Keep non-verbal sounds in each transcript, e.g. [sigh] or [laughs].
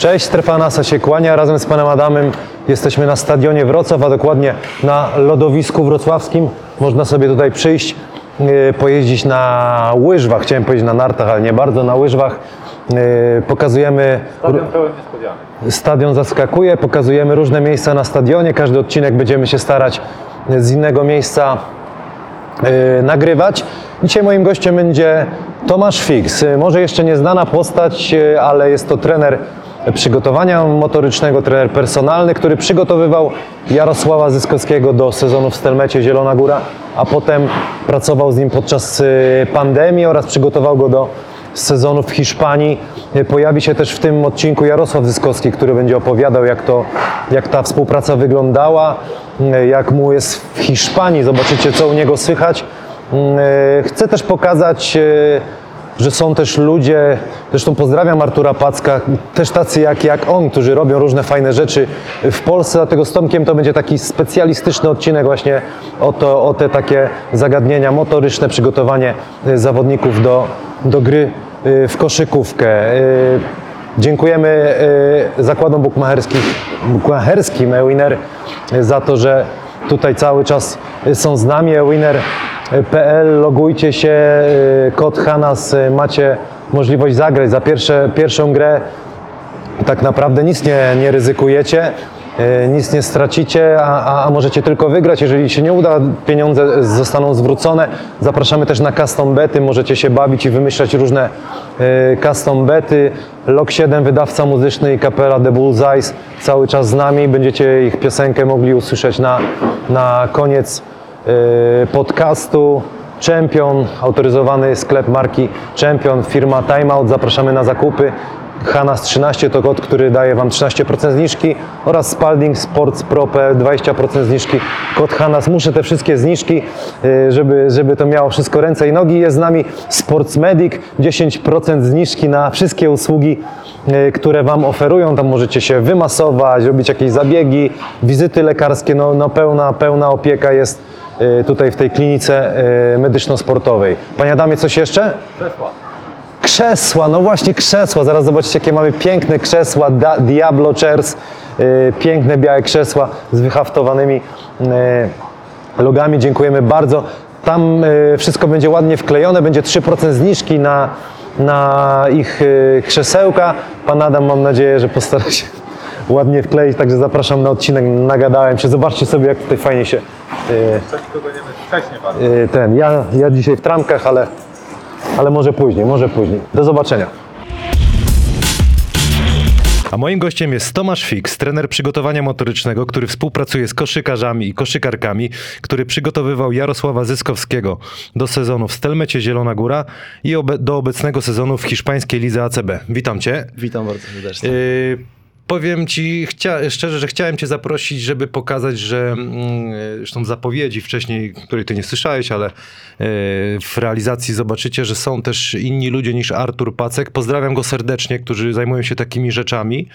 Cześć, Strefa NASA się kłania. Razem z panem Adamem jesteśmy na stadionie Wrocław, a dokładnie na lodowisku wrocławskim. Można sobie tutaj przyjść, yy, pojeździć na łyżwach. Chciałem powiedzieć na nartach, ale nie bardzo, na łyżwach. Yy, Pokazujemy Stadion pełen niespodzianek. Stadion zaskakuje, pokazujemy różne miejsca na stadionie. Każdy odcinek będziemy się starać z innego miejsca yy, nagrywać. Dzisiaj moim gościem będzie Tomasz Fix. Może jeszcze nieznana postać, ale jest to trener przygotowania motorycznego, trener personalny, który przygotowywał Jarosława Zyskowskiego do sezonu w Stelmecie Zielona Góra, a potem pracował z nim podczas yy, pandemii oraz przygotował go do sezonu w Hiszpanii. E, Pojawi się też w tym odcinku Jarosław Zyskowski, który będzie opowiadał, jak, to, jak ta współpraca wyglądała, e, jak mu jest w Hiszpanii. Zobaczycie, co u niego słychać. Chcę też pokazać, że są też ludzie, zresztą pozdrawiam Artura Packa, też tacy jak, jak on, którzy robią różne fajne rzeczy w Polsce, dlatego z Tomkiem to będzie taki specjalistyczny odcinek właśnie o, to, o te takie zagadnienia motoryczne, przygotowanie e, zawodników do, do gry e, w koszykówkę. E, Dziękujemy zakładom bukmacherskim, bukmacherskim Ewiner za to, że tutaj cały czas są z nami. Ewiner.pl, logujcie się, e, kod Hanas, e, macie możliwość zagrać za pierwsze, pierwszą grę. Tak naprawdę nic nie, nie ryzykujecie, nic nie stracicie, a, a, a możecie tylko wygrać. Jeżeli się nie uda, pieniądze zostaną zwrócone. Zapraszamy też na custom bety, możecie się bawić i wymyślać różne e, custom bety. Lok 7, wydawca muzyczny i kapela The Bullseyes cały czas z nami. Będziecie ich piosenkę mogli usłyszeć na, na koniec e, podcastu. Champion, autoryzowany sklep marki Champion, firma Timeout. Zapraszamy na zakupy. Hanas 13 to kod, który daje Wam 13% zniżki oraz Spalding Sports Pro.pl 20% zniżki. Kod Hanas. Muszę te wszystkie zniżki, y, żeby, żeby to miało wszystko ręce i nogi. Jest z nami Sports Medic, 10% zniżki na wszystkie usługi, y, które Wam oferują. Tam możecie się wymasować, robić jakieś zabiegi, wizyty lekarskie. No, no pełna, pełna opieka jest y, tutaj w tej klinice medyczno-sportowej. Panie Adamie, coś jeszcze? Krzesła. Krzesła, no właśnie krzesła. Zaraz zobaczycie, jakie mamy piękne krzesła da, Diablo Chairs. Yy, piękne białe krzesła z wyhaftowanymi yy, logami. Dziękujemy bardzo. Tam yy, wszystko będzie ładnie wklejone. Będzie 3% zniżki na, na ich yy, krzesełka. Pan Adam, mam nadzieję, że postara się [laughs] ładnie wkleić. Także zapraszam na odcinek. Nagadałem się. Zobaczcie sobie, jak tutaj fajnie się yy, Coś tu będziemy wcześniej bardzo. yy, ten. Ja, ja dzisiaj w tramkach, ale, ale może później, może później. Do zobaczenia. A moim gościem jest Tomasz Fix, trener przygotowania motorycznego, który współpracuje z koszykarzami i koszykarkami, który przygotowywał Jarosława Zyskowskiego do sezonu w Stelmecie Zielona Góra i obe- do obecnego sezonu w hiszpańskiej lidze ACB. Witam cię. Witam bardzo serdecznie. Yy, powiem ci chcia- szczerze, że chciałem cię zaprosić, żeby pokazać, że mm, zresztą zapowiedzi wcześniej, której ty nie słyszałeś, ale yy, w realizacji zobaczycie, że są też inni ludzie niż Artur Pacek. Pozdrawiam go serdecznie, którzy zajmują się takimi rzeczami.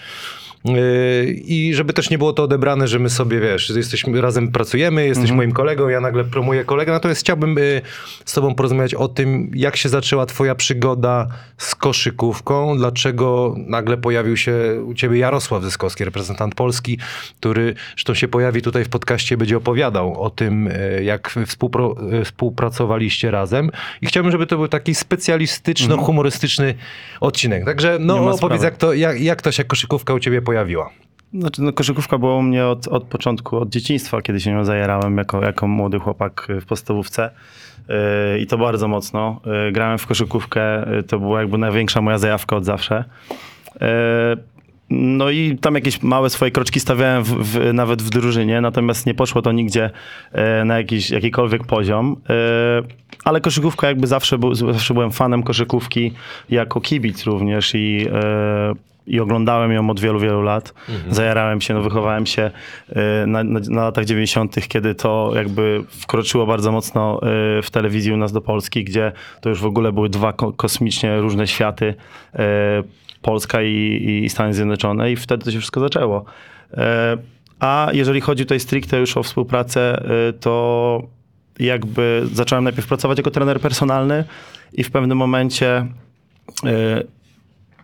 Yy, I żeby też nie było to odebrane, że my sobie, wiesz, jesteśmy razem pracujemy, jesteś moim kolegą, ja nagle promuję kolegę, natomiast chciałbym yy, z tobą porozmawiać o tym, jak się zaczęła twoja przygoda z koszykówką, dlaczego nagle pojawił się u ciebie Jarosław Zyskowski, reprezentant Polski, który zresztą się pojawi tutaj w podcaście, będzie opowiadał o tym, yy, jak współpro, współpracowaliście razem. I chciałbym, żeby to był taki specjalistyczno-humorystyczny odcinek. Także no opowiedz, jak to, jak, jak to się koszykówka u ciebie pojawiła? Znaczy, no, koszykówka była u mnie od, od początku, od dzieciństwa, kiedy się nią zajarałem jako, jako młody chłopak w podstawówce. Yy, I to bardzo mocno. Yy, grałem w koszykówkę, yy, to była jakby największa moja zajawka od zawsze. Yy, No i tam jakieś małe swoje kroczki stawiałem w, w, nawet w drużynie, natomiast nie poszło to nigdzie e, na jakiś, jakikolwiek poziom. E, ale koszykówka jakby zawsze, był, zawsze byłem fanem koszykówki jako kibic również i, i oglądałem ją od wielu, wielu lat. Zajarałem się, no, wychowałem się e, na, na, na latach 90., kiedy to jakby wkroczyło bardzo mocno e, w telewizji u nas do Polski, gdzie to już w ogóle były dwa ko- kosmicznie różne światy. e, Polska i, i Stany Zjednoczone i wtedy to się wszystko zaczęło. A jeżeli chodzi tutaj stricte już o współpracę, to jakby zacząłem najpierw pracować jako trener personalny i w pewnym momencie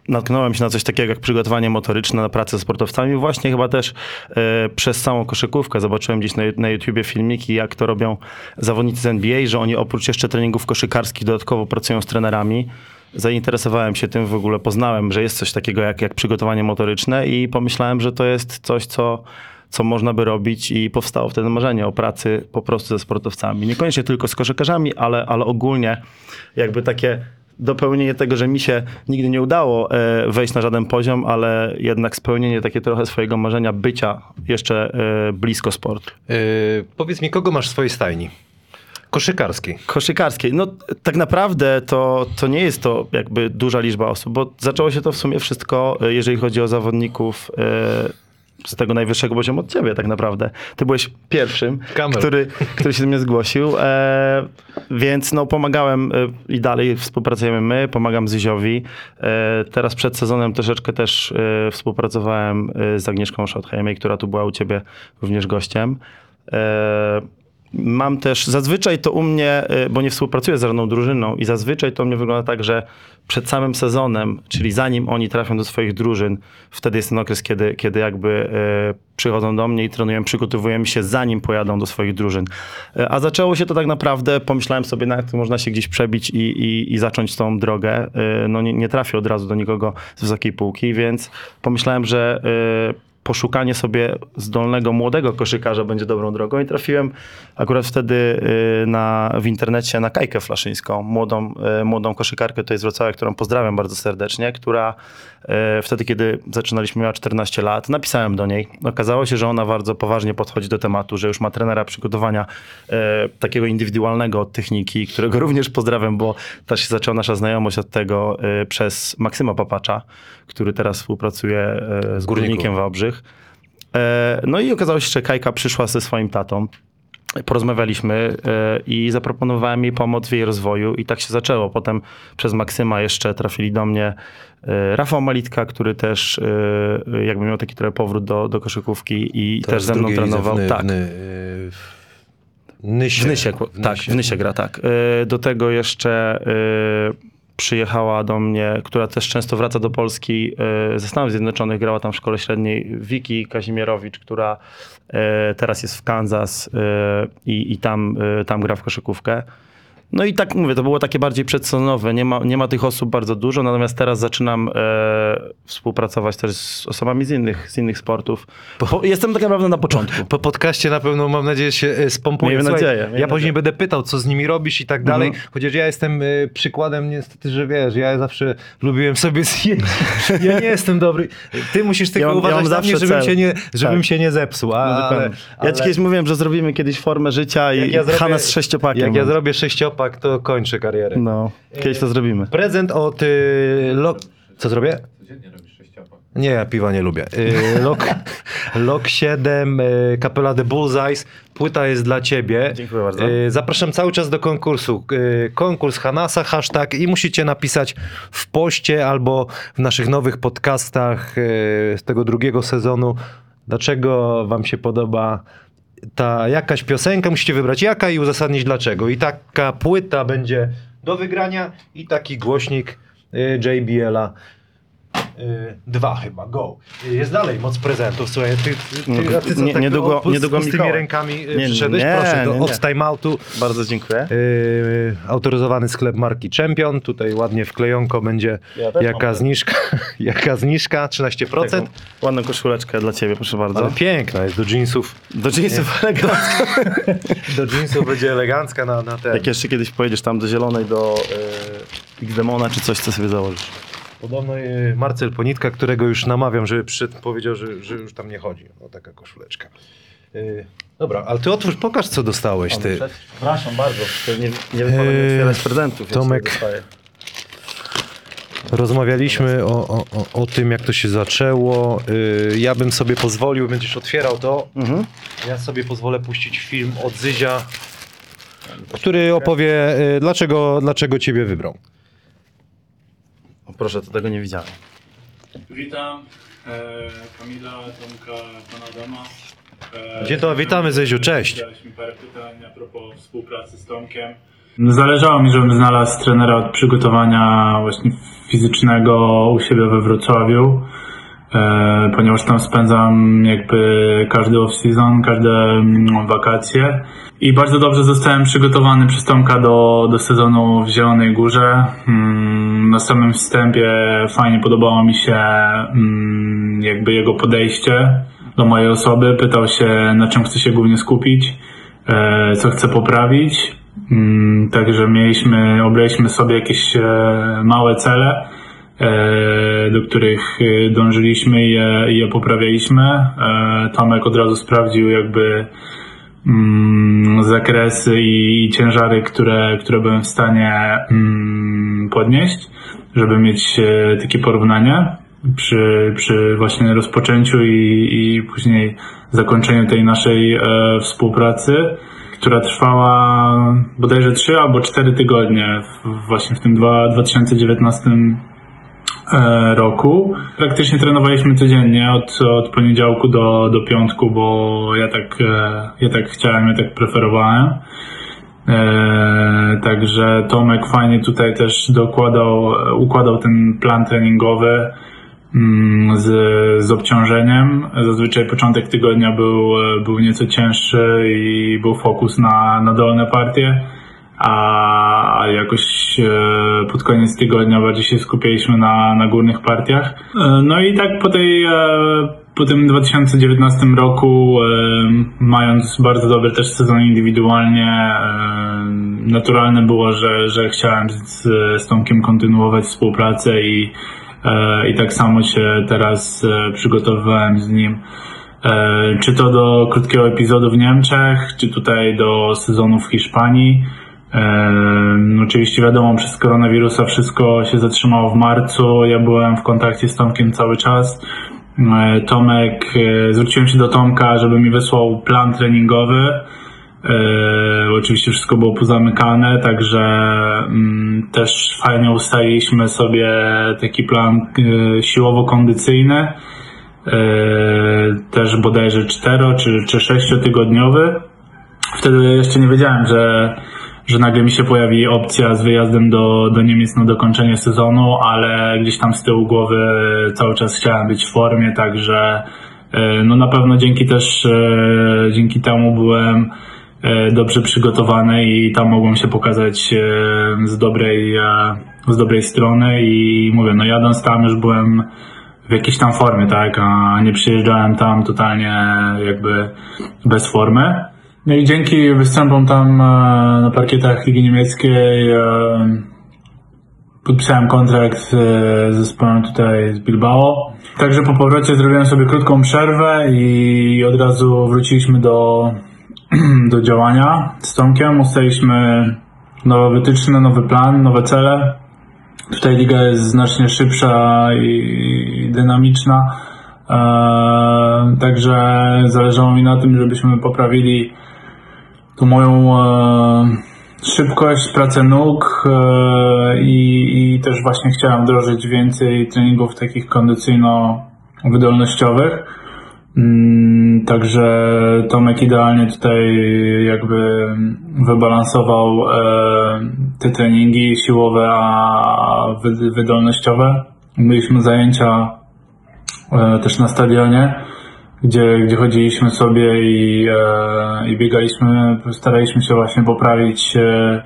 natknąłem się na coś takiego jak przygotowanie motoryczne na pracę z sportowcami. Właśnie chyba też e, przez całą koszykówkę zobaczyłem gdzieś na, na YouTubie filmiki, jak to robią zawodnicy z NBA, że oni oprócz jeszcze treningów koszykarskich dodatkowo pracują z trenerami. Zainteresowałem się tym w ogóle, poznałem, że jest coś takiego jak, jak przygotowanie motoryczne i pomyślałem, że to jest coś, co, co można by robić i powstało wtedy marzenie o pracy po prostu ze sportowcami. Niekoniecznie tylko z koszykarzami, ale, ale ogólnie jakby takie dopełnienie tego, że mi się nigdy nie udało e, wejść na żaden poziom, ale jednak spełnienie takie trochę swojego marzenia bycia jeszcze e, blisko sportu. Yy, powiedz mi, kogo masz w swojej stajni? Koszykarskiej. Koszykarskiej. No tak naprawdę to, to nie jest to jakby duża liczba osób, bo zaczęło się to w sumie wszystko, jeżeli chodzi o zawodników z tego najwyższego poziomu od ciebie tak naprawdę. Ty byłeś pierwszym, Kamel. który, który się do mnie zgłosił, e, więc no pomagałem e, i dalej współpracujemy my, pomagam Zyziowi. E, teraz przed sezonem troszeczkę też e, współpracowałem e, z Agnieszką Schottheimej, która tu była u ciebie również gościem. Mam też, zazwyczaj to u mnie, y, bo nie współpracuję z żadną drużyną i zazwyczaj to u mnie wygląda tak, że przed samym sezonem, czyli zanim oni trafią do swoich drużyn, wtedy jest ten okres, kiedy, kiedy jakby y, przychodzą do mnie i trenują, przygotowujemy się zanim pojadą do swoich drużyn. Y, A zaczęło się to tak naprawdę, pomyślałem sobie, nawet to można się gdzieś przebić i, i, i zacząć tą drogę. No nie, nie trafię od razu do nikogo z wysokiej półki, więc pomyślałem, że poszukanie sobie zdolnego młodego koszykarza będzie dobrą drogą i trafiłem akurat wtedy y, na, w internecie na Kajkę Flaszyńską, młodą, y, młodą koszykarkę tutaj z Wrocławia, którą pozdrawiam bardzo serdecznie, która y, wtedy, kiedy zaczynaliśmy, miała 14 lat, napisałem do niej. Okazało się, że ona bardzo poważnie podchodzi do tematu, że już ma trenera przygotowania takiego indywidualnego od techniki, którego również pozdrawiam, bo też się zaczęła nasza znajomość od tego przez Maksyma Papacza, który teraz współpracuje z. Górnikiem Wałbrzych. E, No i okazało się, że Kajka przyszła ze swoim tatą. Porozmawialiśmy e, i zaproponowałem jej pomoc w jej rozwoju i tak się zaczęło. Potem przez Maksyma jeszcze trafili do mnie e, Rafał Malitka, który też e, jakby miał taki trochę powrót do, do koszykówki i też z ze mną trenował. W, Ny- tak. w, Ny- w Nysie. W Nysie, tak, w Nysie gra, tak. Do tego jeszcze przyjechała do mnie, która też często wraca do Polski e, ze Stanów Zjednoczonych, grała tam w szkole średniej, Wiki Kazimierowicz, która e, teraz jest w Kansas e, i, i tam, tam gra w koszykówkę. No i tak mówię, to było takie bardziej przedsezonowe, nie ma, nie ma tych osób bardzo dużo, natomiast teraz zaczynam e, współpracować też z osobami z innych, z innych sportów. Bo jestem tak naprawdę na początku. Po podcaście na pewno, mam nadzieję, się e, spompuje. Miejmy Słuchaj, nadzieję, miejmy ja później nadzieję. będę pytał, co z nimi robisz i tak dalej, Mhm. chociaż ja jestem e, przykładem niestety, że wiesz, ja zawsze lubiłem sobie [laughs] zjeść. Ja nie jestem dobry. Ty musisz tylko Ja mam- ja uważać mam na mnie, żebym, cel. się nie, żebym Tak. się nie zepsuł. A, No, ale, Ja ci kiedyś mówiłem, że zrobimy kiedyś formę życia i jak ja zrobię- Hanna z sześciopakiem. Jak ja zrobię sześciopak, to kończę karierę. No, kiedyś to zrobimy. Prezent od y, Lok... Co zrobię? Codziennie robisz sześciopak. Nie, ja piwa nie lubię. Y, Lok, [laughs] Lok 7, y, Kapela The Bullseyes. Płyta jest dla ciebie. Dziękuję bardzo. Y, Zapraszam cały czas do konkursu. Y, Konkurs Hanasa, hashtag i musicie napisać w poście albo w naszych nowych podcastach y, z tego drugiego sezonu, dlaczego wam się podoba ta jakaś piosenka, musicie wybrać jaka i uzasadnić dlaczego. I taka płyta będzie do wygrania i taki głośnik y, JBL-a. Y, Dwa chyba, go. Y, Jest dalej moc prezentów. Słuchaj, ty, ty, ty, No, a ty co, nie- tak niedługo- niedługo z tymi Mikołaj. rękami y, Nie, przyszedłeś? nie, Proszę, do, nie, nie. od timeoutu. Bardzo dziękuję. Yy, autoryzowany sklep marki Champion. Tutaj ładnie wklejonko będzie Ja też jaka mam. zniżka, [laughs] jaka zniżka, 13%. Taką Ładną koszuleczkę dla ciebie, proszę bardzo. Ale piękna jest do jeansów. Do jeansów elegancko. [laughs] Do jeansów będzie elegancka na, na ten. Jak jeszcze kiedyś pojedziesz tam do zielonej, do e, X-Demona czy coś, co sobie założysz. Podobno yy, Marcel Ponitka, którego już namawiam, żeby przyszedł, powiedział, że, że już tam nie chodzi. O taka koszuleczka. Yy, dobra, ale ty otwórz, pokaż co dostałeś ty. Przepraszam bardzo, to nie, nie wypada mi Eee, otwierać prezentów. ja Tomek. sobie dostaję. Rozmawialiśmy o, o, o, o tym, jak to się zaczęło. Ja bym sobie pozwolił, będziesz otwierał to. Mhm. Ja sobie pozwolę puścić film od Zyzia, który opowie, y, dlaczego, dlaczego ciebie wybrał. Proszę, to tego nie widziałem. Witam e, Kamila, Tomka, pana Adama. E, Dzień dobry, witamy, Zyziu, cześć. Zadałeś mi parę pytań a propos współpracy z Tomkiem. Zależało mi, żebym znalazł trenera od przygotowania właśnie fizycznego u siebie we Wrocławiu, e, ponieważ tam spędzam jakby każdy off-season, każde mm, wakacje i bardzo dobrze zostałem przygotowany przez Tomka do, do sezonu w Zielonej Górze. Mm, Na samym wstępie fajnie podobało mi się mm, jakby jego podejście do mojej osoby. Pytał się, na czym chcę się głównie skupić, e, co chcę poprawić. Mm, Także mieliśmy, obraliśmy sobie jakieś e, małe cele, e, do których dążyliśmy i je, je poprawialiśmy. Tomek od razu sprawdził jakby zakresy i ciężary, które, które byłem w stanie mm, podnieść, żeby mieć e, takie porównanie przy, przy właśnie rozpoczęciu i, i później zakończeniu tej naszej e, współpracy, która trwała bodajże 3 albo 4 tygodnie właśnie w tym dwa- 2019 e, roku. Praktycznie trenowaliśmy codziennie od, od poniedziałku do, do piątku, bo ja tak, e, ja tak chciałem, ja tak preferowałem. E, także Tomek fajnie tutaj też dokładał, e, układał ten plan treningowy mm, z, z obciążeniem. Zazwyczaj początek tygodnia był, e, był nieco cięższy i był fokus na, na dolne partie, a jakoś e, pod koniec tygodnia bardziej się skupialiśmy na, na górnych partiach. E, No i tak po tej e, po tym 2019 roku, mając bardzo dobry też sezon indywidualnie, naturalne było, że, że chciałem z, z Tomkiem kontynuować współpracę i, i tak samo się teraz przygotowywałem z nim. Czy to do krótkiego epizodu w Niemczech, czy tutaj do sezonu w Hiszpanii. Oczywiście wiadomo, przez koronawirusa wszystko się zatrzymało w marcu. Ja byłem w kontakcie z Tomkiem cały czas. E, Tomek, e, zwróciłem się do Tomka, żeby mi wysłał plan treningowy. E, oczywiście wszystko było pozamykane, także mm, też fajnie ustaliliśmy sobie taki plan siłowo-kondycyjny. Też bodajże 4 czy, czy 6 tygodniowy. Wtedy jeszcze nie wiedziałem, że, że nagle mi się pojawi opcja z wyjazdem do, do Niemiec na dokończenie sezonu, ale gdzieś tam z tyłu głowy cały czas chciałem być w formie, także e, no na pewno dzięki też, e, dzięki temu byłem e, dobrze przygotowany i tam mogłem się pokazać z dobrej, z dobrej strony i mówię, no jadąc tam już byłem w jakiejś tam formie, tak, a nie przyjeżdżałem tam totalnie jakby bez formy. No i dzięki występom tam e, na parkietach Ligi Niemieckiej e, podpisałem kontrakt e, z zespołem tutaj z Bilbao. Także po powrocie zrobiłem sobie krótką przerwę i od razu wróciliśmy do, [clears throat] do działania z Tomkiem. Ustaliliśmy nowe wytyczne, nowy plan, nowe cele. Tutaj liga jest znacznie szybsza i dynamiczna. Także zależało mi na tym, żebyśmy poprawili tą moją e, szybkość, pracę nóg e, i, i też właśnie chciałem wdrożyć więcej treningów takich kondycyjno-wydolnościowych. Mm, Także Tomek idealnie tutaj jakby wybalansował e, te treningi siłowe, a wy- wydolnościowe. Mieliśmy zajęcia też na stadionie, gdzie, gdzie chodziliśmy sobie i, e, i biegaliśmy, staraliśmy się właśnie poprawić e,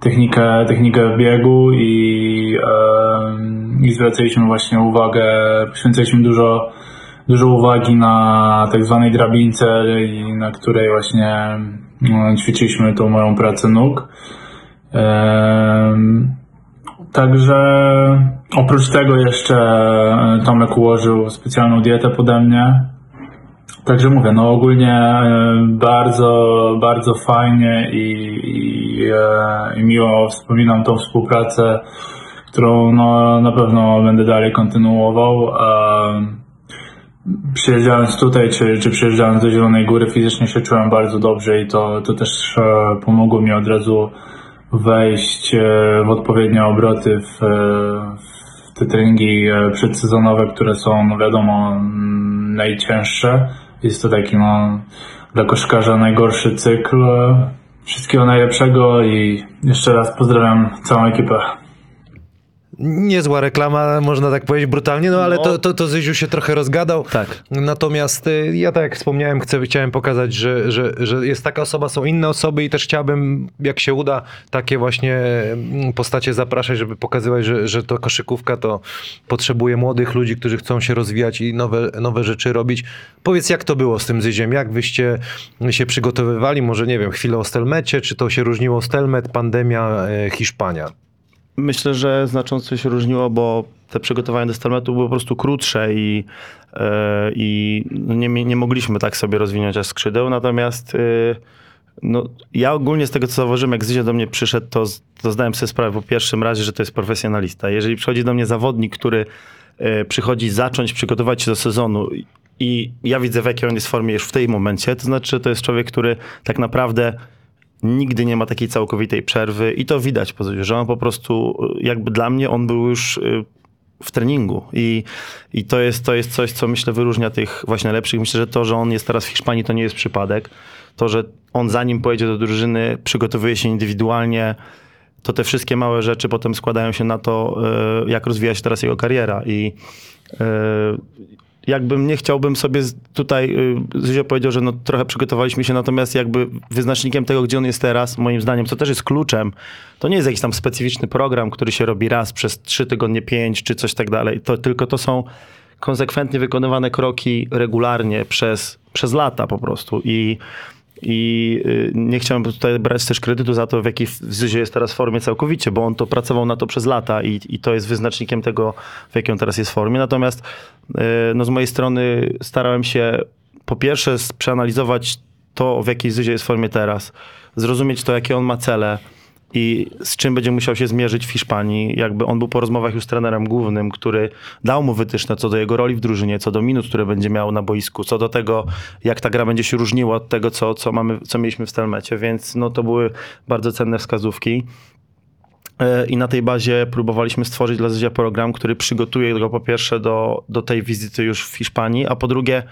technikę, technikę biegu i, e, i zwracaliśmy właśnie uwagę, poświęcaliśmy dużo, dużo uwagi na tak zwanej drabince, i na której właśnie no, ćwiczyliśmy tą moją pracę nóg. Em, Także oprócz tego jeszcze e, Tomek ułożył specjalną dietę pode mnie. Także mówię, no ogólnie e, bardzo, bardzo fajnie i, i, e, i miło wspominam tą współpracę, którą no, na pewno będę dalej kontynuował. E, Przyjeżdżając tutaj, czy, czy przyjeżdżając do Zielonej Góry, fizycznie się czułem bardzo dobrze i to, to też pomogło mi od razu wejść w odpowiednie obroty w, w te treningi przedsezonowe, które są, no wiadomo, najcięższe. Jest to taki, no, dla koszkarza najgorszy cykl, Wszystkiego najlepszego i jeszcze raz pozdrawiam całą ekipę. Niezła reklama, można tak powiedzieć brutalnie, no ale No. to, to, to Zyziu się trochę rozgadał. Tak. Natomiast y, ja tak jak wspomniałem, chcę, chciałem pokazać, że, że, że jest taka osoba, są inne osoby i też chciałbym, jak się uda, takie właśnie mm, postacie zapraszać, żeby pokazywać, że, że to koszykówka to potrzebuje młodych ludzi, którzy chcą się rozwijać i nowe, nowe rzeczy robić. Powiedz, jak to było z tym Zyziem? Jak wyście się przygotowywali? Może, nie wiem, chwilę o Stelmecie, czy to się różniło Stelmet, pandemia, e, Hiszpania? Myślę, że znacząco się różniło, bo te przygotowania do Stelmetu były po prostu krótsze i, e, i no nie, nie mogliśmy tak sobie rozwinąć aż skrzydeł. Natomiast e, no, ja ogólnie z tego, co zauważyłem, jak Zyzia do mnie przyszedł, to, to zdałem sobie sprawę po pierwszym razie, że to jest profesjonalista. Jeżeli przychodzi do mnie zawodnik, który e, przychodzi zacząć przygotować się do sezonu i ja widzę, w jakiej on jest formie już w tej momencie, to znaczy, że to jest człowiek, który tak naprawdę nigdy nie ma takiej całkowitej przerwy i to widać że on po prostu, y, jakby dla mnie, on był już y, w treningu i, i to, jest, to jest coś, co myślę wyróżnia tych właśnie lepszych. Myślę, że to, że on jest teraz w Hiszpanii, to nie jest przypadek. To, że on zanim pojedzie do drużyny, przygotowuje się indywidualnie, to te wszystkie małe rzeczy potem składają się na to, y, jak rozwija się teraz jego kariera i jakbym nie chciałbym sobie tutaj, y, Zuzio powiedział, że no, trochę przygotowaliśmy się, natomiast jakby wyznacznikiem tego, gdzie on jest teraz, moim zdaniem, co też jest kluczem, to nie jest jakiś tam specyficzny program, który się robi raz przez trzy tygodnie, pięć czy coś tak dalej, to tylko to są konsekwentnie wykonywane kroki regularnie przez, przez lata po prostu. I i y, nie chciałem tutaj brać też kredytu za to, w jakiej Zyzie jest teraz formie całkowicie, bo on to pracował na to przez lata i, i to jest wyznacznikiem tego, w jakiej on teraz jest formie. Natomiast y, no, z mojej strony starałem się po pierwsze przeanalizować to, w jakiej Zyzie jest formie teraz, zrozumieć to, jakie on ma cele i z czym będzie musiał się zmierzyć w Hiszpanii. Jakby on był po rozmowach już z trenerem głównym, który dał mu wytyczne co do jego roli w drużynie, co do minut, które będzie miał na boisku, co do tego, jak ta gra będzie się różniła od tego, co, co, mamy, co mieliśmy w Stelmecie, więc no, to były bardzo cenne wskazówki. E, I na tej bazie próbowaliśmy stworzyć dla Zyzia program, który przygotuje go po pierwsze do, do tej wizyty już w Hiszpanii, a po drugie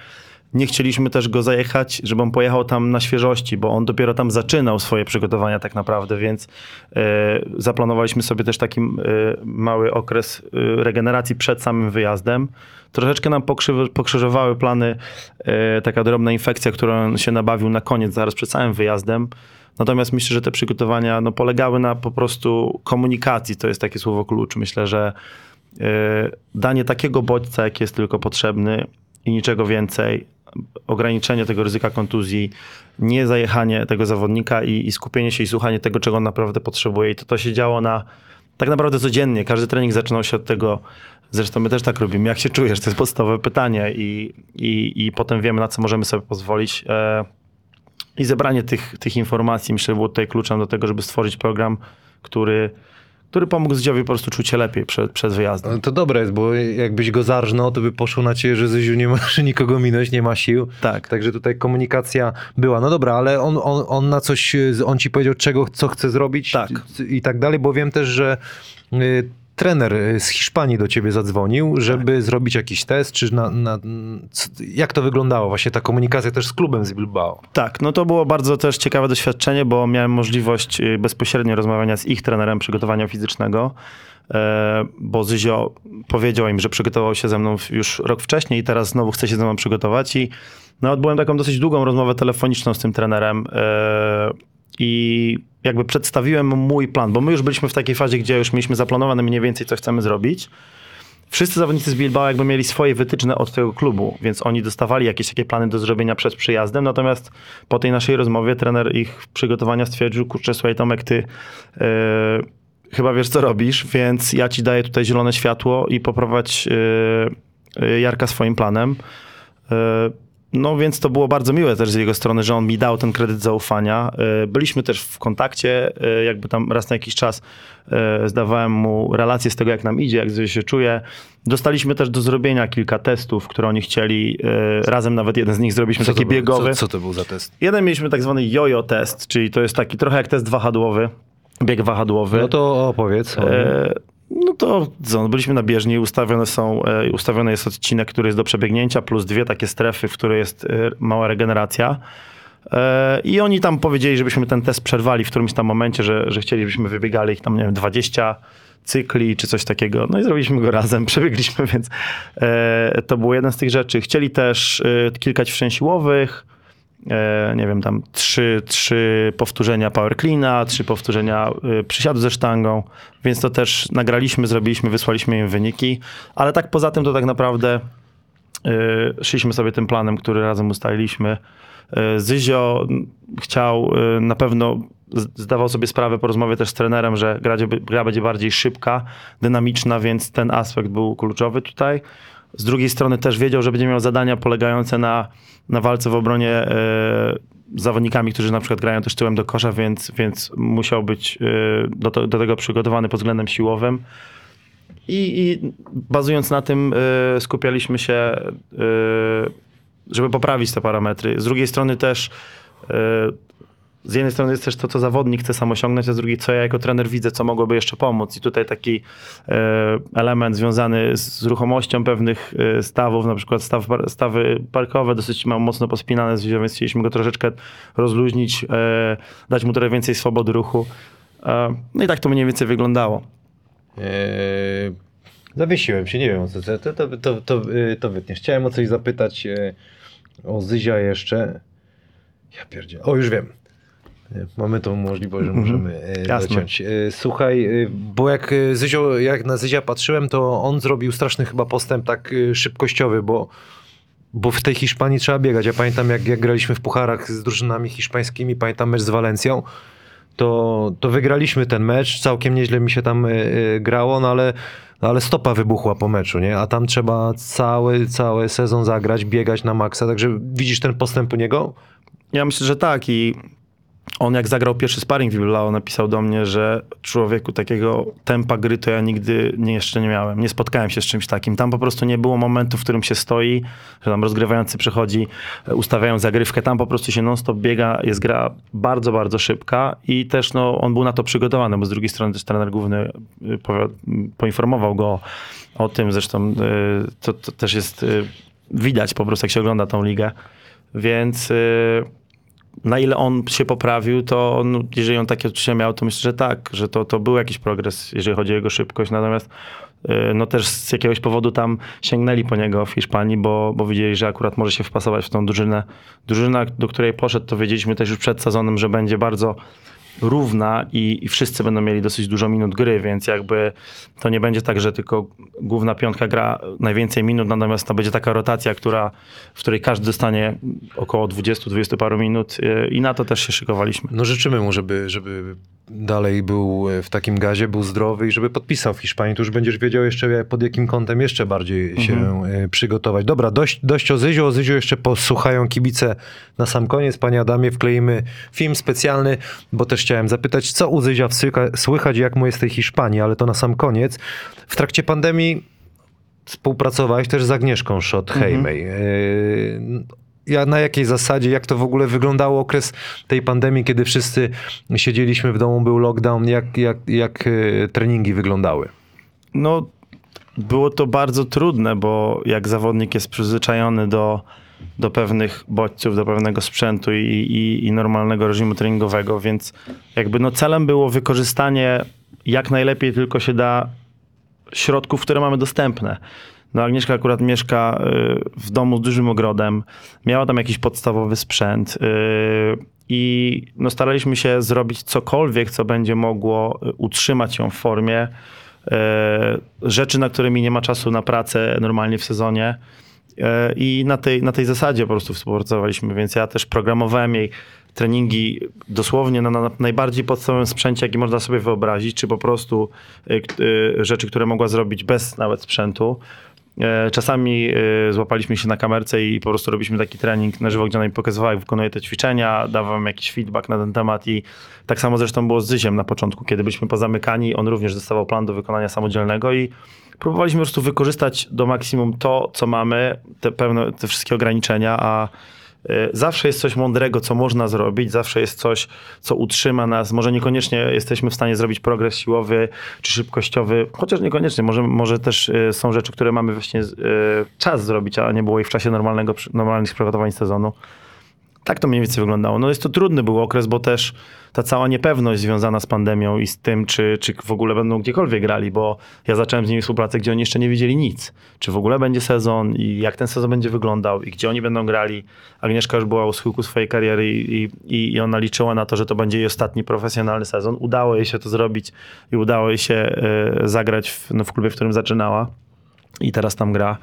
nie chcieliśmy też go zajechać, żeby on pojechał tam na świeżości, bo on dopiero tam zaczynał swoje przygotowania tak naprawdę, więc e, zaplanowaliśmy sobie też taki e, mały okres e, regeneracji przed samym wyjazdem. Troszeczkę nam pokrzyżowały plany taka drobna infekcja, którą się nabawił na koniec, zaraz przed samym wyjazdem. Natomiast myślę, że te przygotowania no, polegały na po prostu komunikacji. To jest takie słowo klucz. Myślę, że danie takiego bodźca, jaki jest tylko potrzebny i niczego więcej, ograniczenie tego ryzyka kontuzji, nie zajechanie tego zawodnika i, i skupienie się i słuchanie tego, czego on naprawdę potrzebuje. I to, to się działo na tak naprawdę codziennie. Każdy trening zaczynał się od tego, zresztą my też tak robimy, jak się czujesz? To jest podstawowe pytanie i, i, i potem wiemy, na co możemy sobie pozwolić. E, i zebranie tych, tych informacji, myślę, było tutaj kluczem do tego, żeby stworzyć program, który, który pomógł Zdziowi po prostu czuć się lepiej przed, przed wyjazdem. To dobre jest, bo jakbyś go zarżnął, to by poszło na ciebie, że Zyziu nie może nikogo minąć, nie ma sił. Tak. Także tutaj komunikacja była. No dobra, ale on, on, on na coś, on ci powiedział, czego, co chce zrobić Tak. i tak dalej, bo wiem też, że y, trener y, z Hiszpanii do ciebie zadzwonił, żeby zrobić jakiś test, czy na, na, jak to wyglądało? Właśnie ta komunikacja też z klubem z Bilbao. Tak, no to było bardzo też ciekawe doświadczenie, bo miałem możliwość y, bezpośrednio rozmawiania z ich trenerem przygotowania fizycznego, e, bo Zyzio powiedział im, że przygotował się ze mną już rok wcześniej i teraz znowu chce się ze mną przygotować i no, odbyłem taką dosyć długą rozmowę telefoniczną z tym trenerem e, i jakby przedstawiłem mój plan, bo my już byliśmy w takiej fazie, gdzie już mieliśmy zaplanowane mniej więcej, co chcemy zrobić. Wszyscy zawodnicy z Bilbao jakby mieli swoje wytyczne od tego klubu, więc oni dostawali jakieś takie plany do zrobienia przed przyjazdem, natomiast po tej naszej rozmowie trener ich przygotowania stwierdził, kurczę, słuchaj Tomek, ty e, chyba wiesz co robisz, więc ja ci daję tutaj zielone światło i poprowadź e, Jarka swoim planem. E, no więc to było bardzo miłe też z jego strony, że on mi dał ten kredyt zaufania. E, Byliśmy też w kontakcie, e, jakby tam raz na jakiś czas e, zdawałem mu relację z tego, jak nam idzie, jak się czuje. Dostaliśmy też do zrobienia kilka testów, które oni chcieli. Razem nawet jeden z nich zrobiliśmy taki to był, biegowy. Co, co to był za test? Jeden mieliśmy tak zwany jojo test, czyli to jest taki trochę jak test wahadłowy, bieg wahadłowy. No to opowiedz. E, no to co, byliśmy na bieżni, ustawione są, e, ustawiony jest odcinek, który jest do przebiegnięcia, plus dwie takie strefy, w której jest e, mała regeneracja. E, I oni tam powiedzieli, żebyśmy ten test przerwali w którymś tam momencie, że, że chcieli, żebyśmy wybiegali ich tam, nie wiem, 20 cykli czy coś takiego. No i zrobiliśmy go [laughs] razem, przebiegliśmy, więc to było jeden z tych rzeczy. Chcieli też kilka ćwiczeń siłowych, nie wiem, tam trzy, trzy powtórzenia power cleana, trzy powtórzenia e, przysiadu ze sztangą, więc to też nagraliśmy, zrobiliśmy, wysłaliśmy im wyniki, ale tak poza tym to tak naprawdę e, szliśmy sobie tym planem, który razem ustaliliśmy. E, Zyzio chciał e, na pewno, zdawał sobie sprawę po rozmowie też z trenerem, że gra, gra będzie bardziej szybka, dynamiczna, więc ten aspekt był kluczowy tutaj. Z drugiej strony też wiedział, że będzie miał zadania polegające na, na walce w obronie e, zawodnikami, którzy na przykład grają też tyłem do kosza, więc, więc musiał być e, do, to, do tego przygotowany pod względem siłowym. I, I bazując na tym y, skupialiśmy się, żeby poprawić te parametry. Z drugiej strony też z jednej strony jest też to, co zawodnik chce sam osiągnąć, a z drugiej, co ja jako trener widzę, co mogłoby jeszcze pomóc. I tutaj taki y, element związany z ruchomością pewnych y, stawów, na przykład staw, stawy parkowe dosyć ma mocno pospinane, więc chcieliśmy go troszeczkę rozluźnić, y, dać mu trochę więcej swobody ruchu. No i tak to mniej więcej wyglądało. Eee, zawiesiłem się, nie wiem co. To, to, to, to, to, wytniesz. Chciałem o coś zapytać e, o Zyzia jeszcze. Ja pierdzie. O, już wiem. E, Mamy tą możliwość, że możemy e, Jasne. zaciąć. E, Słuchaj, bo jak Zyzio, jak na Zyzia patrzyłem, to on zrobił straszny chyba postęp tak szybkościowy, bo bo w tej Hiszpanii trzeba biegać. Ja pamiętam, jak, jak graliśmy w pucharach z drużynami hiszpańskimi, pamiętam mecz z Walencją, to, to wygraliśmy ten mecz, całkiem nieźle mi się tam y, y, grało, no ale, no ale stopa wybuchła po meczu, nie? A tam trzeba cały, cały sezon zagrać, biegać na maksa, także widzisz ten postęp u niego? Ja myślę, że tak i on jak zagrał pierwszy sparring w Bilbao, napisał do mnie, że człowieku takiego tempa gry to ja nigdy nie, jeszcze nie miałem. Nie spotkałem się z czymś takim. Tam po prostu nie było momentu, w którym się stoi, że tam rozgrywający przychodzi, e, ustawiają zagrywkę. Tam po prostu się non-stop biega, jest gra bardzo, bardzo szybka i też no, on był na to przygotowany, bo z drugiej strony też trener główny y, poinformował go o tym. Zresztą y, to, to też jest y, widać po prostu, jak się ogląda tą ligę. Więc na ile on się poprawił, to no, jeżeli on takie odczucia miał, to myślę, że tak, że to, to był jakiś progres, jeżeli chodzi o jego szybkość. Natomiast y, no też z jakiegoś powodu tam sięgnęli po niego w Hiszpanii, bo, bo widzieli, że akurat może się wpasować w tą drużynę. Drużyna, do której poszedł, to wiedzieliśmy też już przed sezonem, że będzie bardzo równa i, i wszyscy będą mieli dosyć dużo minut gry, więc jakby to nie będzie tak, że tylko główna piątka gra najwięcej minut, natomiast to będzie taka rotacja, która, w której każdy dostanie około 20-20 paru minut y, i na to też się szykowaliśmy. No życzymy mu, żeby, żeby dalej był w takim gazie, był zdrowy i żeby podpisał w Hiszpanii. Tu już będziesz wiedział jeszcze pod jakim kątem jeszcze bardziej się e, przygotować. Dobra, dość, dość o Zyziu. O Zyziu jeszcze posłuchają kibice na sam koniec. Panie Adamie, wkleimy film specjalny, bo też chciałem zapytać, co u Zyzia słychać, jak mu jest w tej Hiszpanii, ale to na sam koniec. W trakcie pandemii współpracowałeś też z Agnieszką Schott-Heimej. E, Ja, na jakiej zasadzie, jak to w ogóle wyglądało okres tej pandemii, kiedy wszyscy siedzieliśmy w domu, był lockdown, jak, jak, jak e, treningi wyglądały? No, było to bardzo trudne, bo jak zawodnik jest przyzwyczajony do, do pewnych bodźców, do pewnego sprzętu i, i, i normalnego reżimu treningowego, więc jakby no celem było wykorzystanie jak najlepiej tylko się da środków, które mamy dostępne. No Agnieszka akurat mieszka y, w domu z dużym ogrodem, miała tam jakiś podstawowy sprzęt y, i no staraliśmy się zrobić cokolwiek, co będzie mogło y, utrzymać ją w formie. Rzeczy, na którymi nie ma czasu na pracę normalnie w sezonie. I na tej, na tej zasadzie po prostu współpracowaliśmy, więc ja też programowałem jej treningi dosłownie na, na najbardziej podstawowym sprzęcie, jaki można sobie wyobrazić, czy po prostu y, y, rzeczy, które mogła zrobić bez nawet sprzętu. E, Czasami e, złapaliśmy się na kamerce i po prostu robiliśmy taki trening na żywo, gdzie ona mi pokazywała, jak wykonuje te ćwiczenia, dawałem jakiś feedback na ten temat i tak samo zresztą było z Zyziem na początku, kiedy byliśmy pozamykani, on również dostawał plan do wykonania samodzielnego i próbowaliśmy po prostu wykorzystać do maksimum to, co mamy, te pewne, te wszystkie ograniczenia, a Zawsze jest coś mądrego, co można zrobić, zawsze jest coś, co utrzyma nas. Może niekoniecznie jesteśmy w stanie zrobić progres siłowy czy szybkościowy, chociaż niekoniecznie. Może, może też e, są rzeczy, które mamy właśnie e, czas zrobić, a nie było ich w czasie normalnego, normalnych przygotowań sezonu. Tak to mniej więcej wyglądało. No jest to trudny był okres, bo też ta cała niepewność związana z pandemią i z tym, czy, czy w ogóle będą gdziekolwiek grali, bo ja zacząłem z nimi współpracę, gdzie oni jeszcze nie wiedzieli nic. Czy w ogóle będzie sezon i jak ten sezon będzie wyglądał i gdzie oni będą grali. Agnieszka już była u schyłku swojej kariery i, i, i ona liczyła na to, że to będzie jej ostatni profesjonalny sezon. Udało jej się to zrobić i udało jej się e, zagrać w, no, w klubie, w którym zaczynała i teraz tam gra.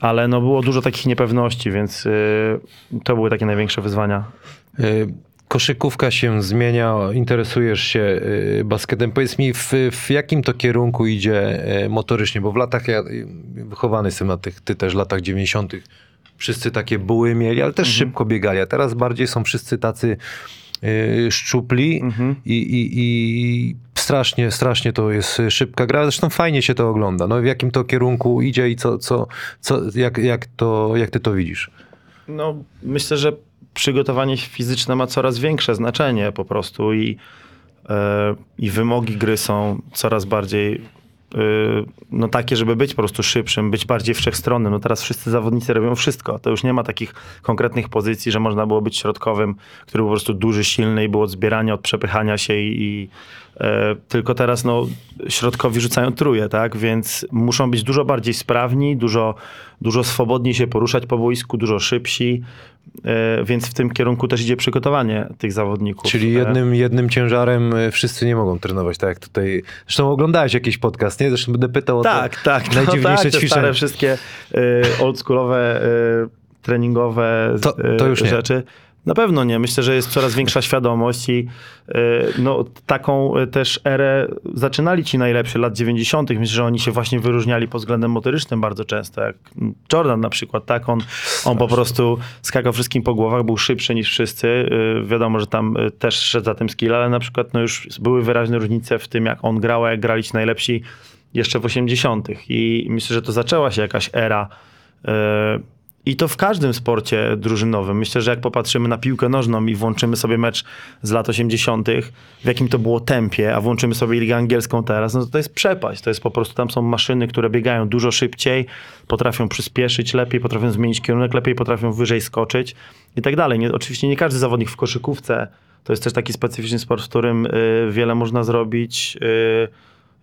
Ale no było dużo takich niepewności, więc y, to były takie największe wyzwania. Y, Koszykówka się zmienia, interesujesz się y, basketem. Powiedz mi, w, w jakim to kierunku idzie motorycznie? Bo w latach, ja wychowany jestem na tych, ty też latach 90. Wszyscy takie buły mieli, ale też szybko biegali. A teraz bardziej są wszyscy tacy szczupli i, i, i strasznie, strasznie to jest szybka gra. Zresztą fajnie się to ogląda. No, w jakim to kierunku idzie i co, co, co, jak, jak, to, jak ty to widzisz? No, myślę, że przygotowanie fizyczne ma coraz większe znaczenie po prostu i, e, i wymogi gry są coraz bardziej e, no takie, żeby być po prostu szybszym, być bardziej wszechstronnym. No teraz wszyscy zawodnicy robią wszystko. To już nie ma takich konkretnych pozycji, że można było być środkowym, który był po prostu duży, silny i było od zbierania, od przepychania się i, i tylko teraz no, środkowi rzucają truje, tak? Więc muszą być dużo bardziej sprawni, dużo, dużo swobodniej się poruszać po boisku, dużo szybsi. E, więc w tym kierunku też idzie przygotowanie tych zawodników. Czyli E, jednym, jednym ciężarem wszyscy nie mogą trenować, tak jak tutaj. Zresztą oglądałeś jakiś podcast, nie? Zresztą będę pytał o Tak, to. tak. No Najdziwniejsze tak, te stare wszystkie oldschoolowe, treningowe To- to już nie. Na pewno nie. Myślę, że jest coraz większa świadomość i y, no, taką y, też erę zaczynali ci najlepsi lat 90. Myślę, że oni się właśnie wyróżniali pod względem motorycznym bardzo często, jak Jordan na przykład, tak? On, on po prostu skakał wszystkim po głowach, był szybszy niż wszyscy. Y, wiadomo, że tam też szedł za tym skill, ale na przykład no już były wyraźne różnice w tym, jak on grał, a jak grali ci najlepsi jeszcze w 80. I myślę, że to zaczęła się jakaś era. I to w każdym sporcie drużynowym. Myślę, że jak popatrzymy na piłkę nożną i włączymy sobie mecz z lat 80., w jakim to było tempie, a włączymy sobie ligę angielską teraz, no to to jest przepaść. To jest po prostu, tam są maszyny, które biegają dużo szybciej, potrafią przyspieszyć lepiej, potrafią zmienić kierunek lepiej, potrafią wyżej skoczyć i tak dalej. Nie, oczywiście nie każdy zawodnik w koszykówce to jest też taki specyficzny sport, w którym y, wiele można zrobić y,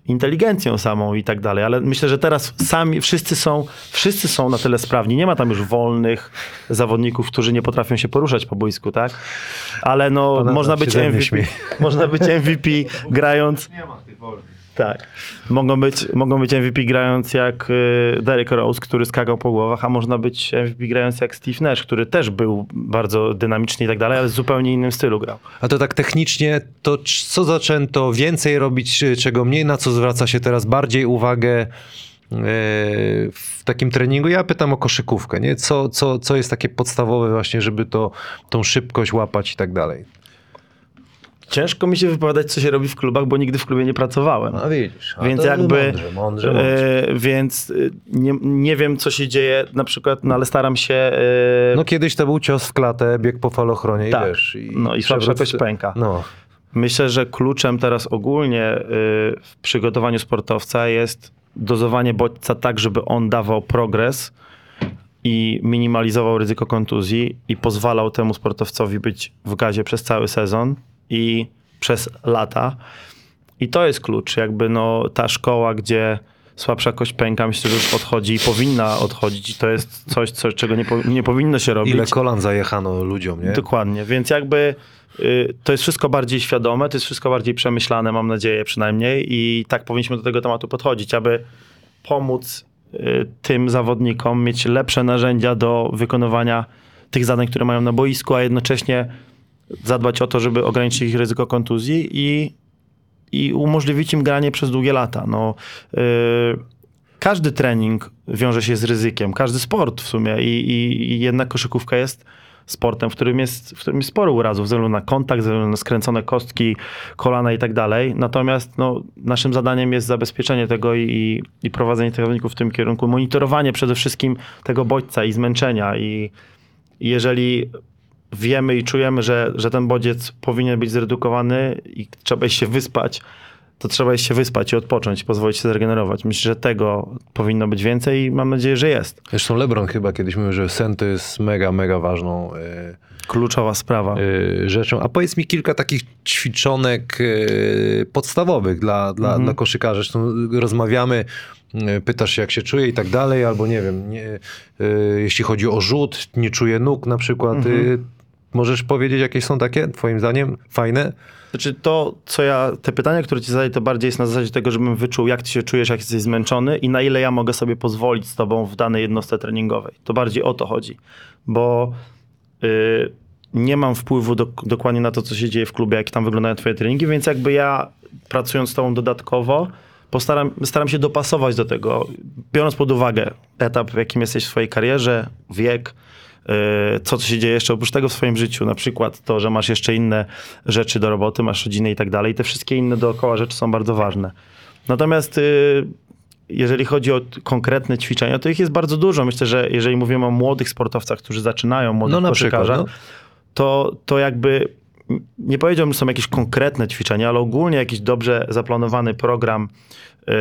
inteligencją samą i tak dalej, ale myślę, że teraz sami wszyscy są, wszyscy są na tyle sprawni. Nie ma tam już wolnych zawodników, którzy nie potrafią się poruszać po boisku, tak? Ale no, Pana można być MVP, [laughs] można być MVP grając Nie ma tych wolnych. Tak. Mogą być, mogą być MVP grając jak y, Derek Rose, który skakał po głowach, a można być MVP grając jak Steve Nash, który też był bardzo dynamiczny i tak dalej, ale w zupełnie innym stylu grał. A to tak technicznie, to co zaczęto więcej robić, czy czego mniej, na co zwraca się teraz bardziej uwagę e, w takim treningu? Ja pytam o koszykówkę, nie? Co, co, co jest takie podstawowe właśnie, żeby to, tą szybkość łapać i tak dalej? Ciężko mi się wypowiadać, co się robi w klubach, bo nigdy w klubie nie pracowałem. A widzisz, a Więc jakby. Mądrze, mądrze, mądrze. E, więc e, nie, nie wiem, co się dzieje na przykład, no ale staram się. E, No kiedyś to był cios w klatę, bieg po falochronie Tak. i wiesz. No i słabsza jakoś pęka. No. Myślę, że kluczem teraz ogólnie e, w przygotowaniu sportowca jest dozowanie bodźca tak, żeby on dawał progres i minimalizował ryzyko kontuzji i pozwalał temu sportowcowi być w gazie przez cały sezon i przez lata. I to jest klucz, jakby no ta szkoła, gdzie słabsza kość pęka, myślę, że już odchodzi i powinna odchodzić i to jest coś, co, czego nie, po, nie powinno się robić. Ile kolan zajechano ludziom, nie? Dokładnie, więc jakby y, to jest wszystko bardziej świadome, to jest wszystko bardziej przemyślane, mam nadzieję przynajmniej i tak powinniśmy do tego tematu podchodzić, aby pomóc y, tym zawodnikom mieć lepsze narzędzia do wykonywania tych zadań, które mają na boisku, a jednocześnie zadbać o to, żeby ograniczyć ich ryzyko kontuzji i, i umożliwić im granie przez długie lata. No, y, każdy trening wiąże się z ryzykiem, każdy sport w sumie i, i, i jednak koszykówka jest sportem, w którym jest, w którym jest sporo urazów, ze względu na kontakt, ze względu na skręcone kostki, kolana i tak dalej. Natomiast no, naszym zadaniem jest zabezpieczenie tego i, i prowadzenie tych zawodników w tym kierunku, monitorowanie przede wszystkim tego bodźca i zmęczenia i jeżeli wiemy i czujemy, że, że ten bodziec powinien być zredukowany i trzeba się wyspać, to trzeba się wyspać i odpocząć, pozwolić się zregenerować. Myślę, że tego powinno być więcej i mam nadzieję, że jest. Zresztą LeBron chyba kiedyś mówił, że sen to jest mega, mega ważną e, Kluczowa sprawa. e, rzeczą. A powiedz mi kilka takich ćwiczonek e, podstawowych dla, dla, Mhm. dla koszykarzy. Zresztą rozmawiamy, pytasz się jak się czuje i tak dalej, albo nie wiem, nie, e, jeśli chodzi o rzut, nie czuję nóg na przykład. Mhm. E, możesz powiedzieć, jakie są takie, twoim zdaniem, fajne? Znaczy to, co ja, te pytania, które ci zadaję, to bardziej jest na zasadzie tego, żebym wyczuł, jak ty się czujesz, jak jesteś zmęczony i na ile ja mogę sobie pozwolić z tobą w danej jednostce treningowej. To bardziej o to chodzi, bo y, nie mam wpływu do, dokładnie na to, co się dzieje w klubie, jak tam wyglądają twoje treningi, więc jakby ja pracując z tobą dodatkowo, postaram, staram się dopasować do tego, biorąc pod uwagę etap, w jakim jesteś w swojej karierze, wiek, co się dzieje jeszcze oprócz tego w swoim życiu, na przykład to, że masz jeszcze inne rzeczy do roboty, masz rodzinę i tak dalej, te wszystkie inne dookoła rzeczy są bardzo ważne. Natomiast y, jeżeli chodzi o konkretne ćwiczenia, to ich jest bardzo dużo. Myślę, że jeżeli mówimy o młodych sportowcach, którzy zaczynają, młodych No na przykład, koszykarzach, no. to, to jakby nie powiedziałbym, że są jakieś konkretne ćwiczenia, ale ogólnie jakiś dobrze zaplanowany program yy,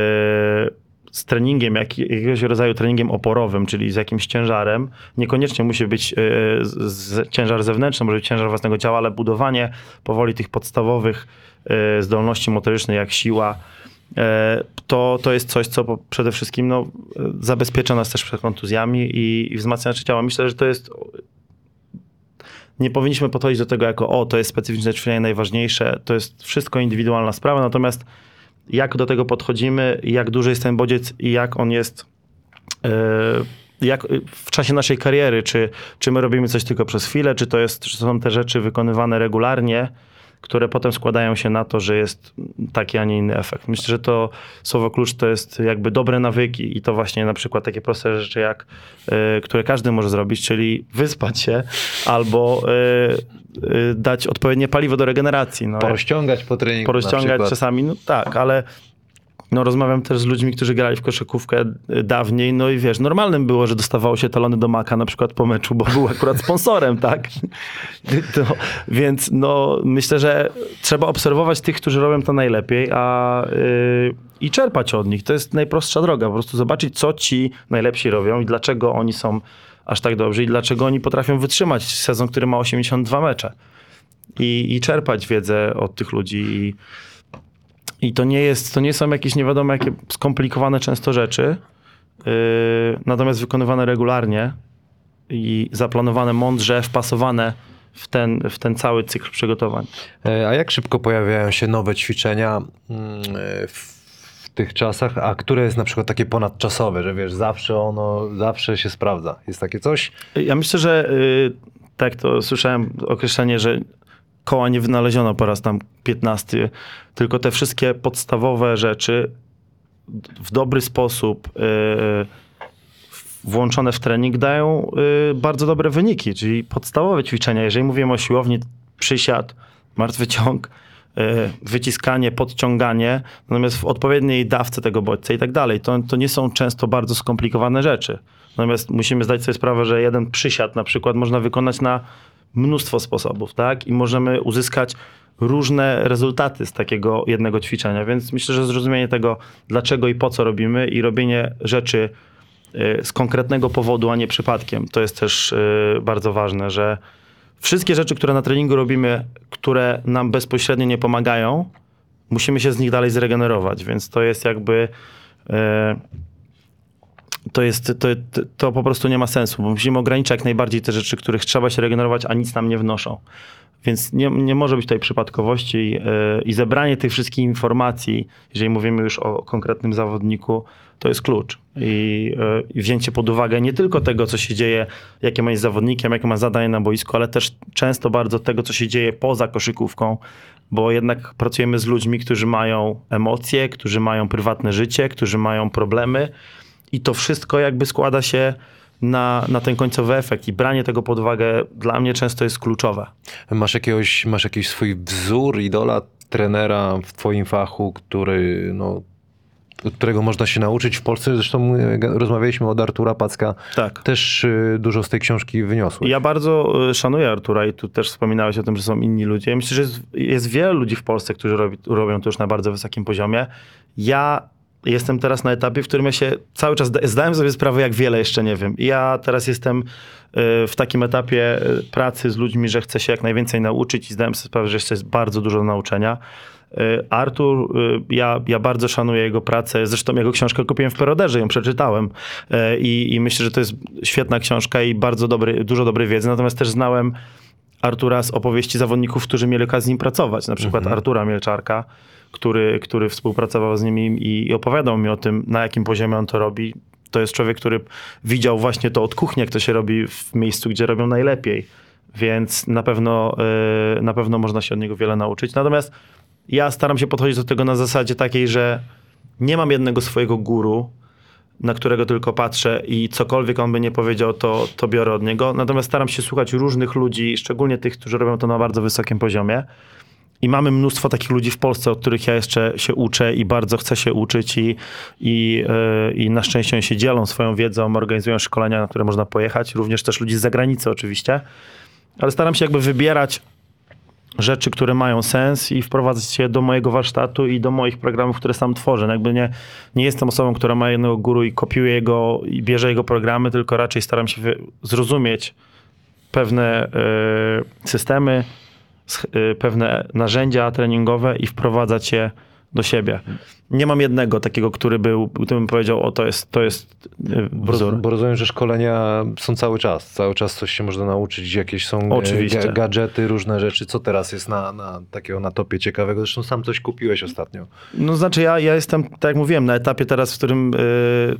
z treningiem, jak, jakiegoś rodzaju treningiem oporowym, czyli z jakimś ciężarem. Niekoniecznie musi być yy, z, z, ciężar zewnętrzny, może być ciężar własnego ciała, ale budowanie powoli tych podstawowych yy, zdolności motorycznych, jak siła, yy, to, to jest coś, co przede wszystkim no, zabezpiecza nas też przed kontuzjami i, i wzmacnia nasze ciało. Myślę, że to jest nie powinniśmy podchodzić do tego jako, o, to jest specyficzne ćwiczenie najważniejsze, to jest wszystko indywidualna sprawa, natomiast jak do tego podchodzimy, jak duży jest ten bodziec i jak on jest yy, jak w czasie naszej kariery, czy, czy my robimy coś tylko przez chwilę, czy to, jest, czy są te rzeczy wykonywane regularnie, które potem składają się na to, że jest taki, a nie inny efekt. Myślę, że to słowo klucz to jest jakby dobre nawyki i to właśnie na przykład takie proste rzeczy, jak, y, które każdy może zrobić, czyli wyspać się albo y, y, dać odpowiednie paliwo do regeneracji. No, Porozciągać po treningu porozciągać czasami, no tak, ale no rozmawiam też z ludźmi, którzy grali w koszykówkę y, dawniej, no i wiesz, normalnym było, że dostawało się talony do maka na przykład po meczu, bo był akurat sponsorem, [laughs] tak? To, więc no myślę, że trzeba obserwować tych, którzy robią to najlepiej, a y, i czerpać od nich. To jest najprostsza droga, po prostu zobaczyć, co ci najlepsi robią i dlaczego oni są aż tak dobrzy i dlaczego oni potrafią wytrzymać sezon, który ma 82 mecze. I, i czerpać wiedzę od tych ludzi i i to nie jest, to nie są jakieś nie wiadomo jakie skomplikowane często rzeczy, yy, natomiast wykonywane regularnie i zaplanowane mądrze, wpasowane w ten, w ten cały cykl przygotowań. E, A jak szybko pojawiają się nowe ćwiczenia mm, e, w, tych czasach, a które jest na przykład takie ponadczasowe, że wiesz, zawsze ono, zawsze się sprawdza. Jest takie coś? Ja myślę, że yy, tak to słyszałem określenie, że koła nie wynaleziono po raz tam 15, tylko te wszystkie podstawowe rzeczy w dobry sposób yy, włączone w trening dają y, bardzo dobre wyniki, czyli podstawowe ćwiczenia. Jeżeli mówimy o siłowni, przysiad, martwy ciąg, y, wyciskanie, podciąganie, natomiast w odpowiedniej dawce tego bodźca i tak dalej, to, to nie są często bardzo skomplikowane rzeczy. Natomiast musimy zdać sobie sprawę, że jeden przysiad na przykład można wykonać na mnóstwo sposobów, tak? I możemy uzyskać różne rezultaty z takiego jednego ćwiczenia, więc myślę, że zrozumienie tego, dlaczego i po co robimy i robienie rzeczy y, z konkretnego powodu, a nie przypadkiem. To jest też y, bardzo ważne, że wszystkie rzeczy, które na treningu robimy, które nam bezpośrednio nie pomagają, musimy się z nich dalej zregenerować, więc to jest jakby y, to jest, to, to, po prostu nie ma sensu, bo musimy ograniczać jak najbardziej te rzeczy, których trzeba się regenerować, a nic nam nie wnoszą. Więc nie, nie może być tutaj przypadkowości yy, i zebranie tych wszystkich informacji, jeżeli mówimy już o konkretnym zawodniku, to jest klucz. I, yy, wzięcie pod uwagę nie tylko tego, co się dzieje, jakie ma jest zawodnikiem, jakie ma zadanie na boisku, ale też często bardzo tego, co się dzieje poza koszykówką, bo jednak pracujemy z ludźmi, którzy mają emocje, którzy mają prywatne życie, którzy mają problemy i to wszystko jakby składa się na, na ten końcowy efekt i branie tego pod uwagę dla mnie często jest kluczowe. Masz, jakiegoś, masz jakiś swój wzór, idola, trenera w twoim fachu, który no, którego można się nauczyć w Polsce. Zresztą rozmawialiśmy od Artura Packa. Tak. Też e, dużo z tej książki wyniosłeś. Ja bardzo y, szanuję Artura i tu też wspominałeś o tym, że są inni ludzie. Ja myślę, że jest, jest wiele ludzi w Polsce, którzy robi, robią to już na bardzo wysokim poziomie. Ja jestem teraz na etapie, w którym ja się cały czas zda- zdałem sobie sprawę, jak wiele jeszcze nie wiem. I ja teraz jestem y, w takim etapie y, pracy z ludźmi, że chcę się jak najwięcej nauczyć i zdałem sobie sprawę, że jeszcze jest bardzo dużo nauczenia. Y, Artur, ja, ja bardzo szanuję jego pracę. Zresztą jego książkę kupiłem w Peroderze, ją przeczytałem i, i myślę, że to jest świetna książka i bardzo dobry, dużo dobrej wiedzy. Natomiast też znałem Artura z opowieści zawodników, którzy mieli okazję z nim pracować. Na przykład Artura Mielczarka, który, który współpracował z nimi i, opowiadał mi o tym, na jakim poziomie on to robi. To jest człowiek, który widział właśnie to od kuchni, jak to się robi w miejscu, gdzie robią najlepiej. Więc na pewno, y, na pewno można się od niego wiele nauczyć. Natomiast ja staram się podchodzić do tego na zasadzie takiej, że nie mam jednego swojego guru, na którego tylko patrzę i cokolwiek on by nie powiedział, to, to biorę od niego. Natomiast staram się słuchać różnych ludzi, szczególnie tych, którzy robią to na bardzo wysokim poziomie. I mamy mnóstwo takich ludzi w Polsce, od których ja jeszcze się uczę i bardzo chcę się uczyć i, i, yy, i na szczęście oni się dzielą swoją wiedzą, organizują szkolenia, na które można pojechać, również też ludzi z zagranicy oczywiście. Ale staram się jakby wybierać rzeczy, które mają sens i wprowadzać je do mojego warsztatu i do moich programów, które sam tworzę. No Jakby nie, nie jestem osobą, która ma jednego guru i kopiuje jego i bierze jego programy, tylko raczej staram się zrozumieć pewne y, systemy, pewne narzędzia treningowe i wprowadzać je do siebie. Nie mam jednego takiego, który był, który bym powiedział, o to jest, to jest y, wzór. bo rozumiem, że szkolenia są cały czas. Cały czas coś się można nauczyć, jakieś są e, Oczywiście. ga- gadżety, różne rzeczy. Co teraz jest na, na takiego na topie ciekawego? Zresztą sam coś kupiłeś ostatnio. No znaczy ja, ja jestem, tak jak mówiłem, na etapie teraz, w którym yy,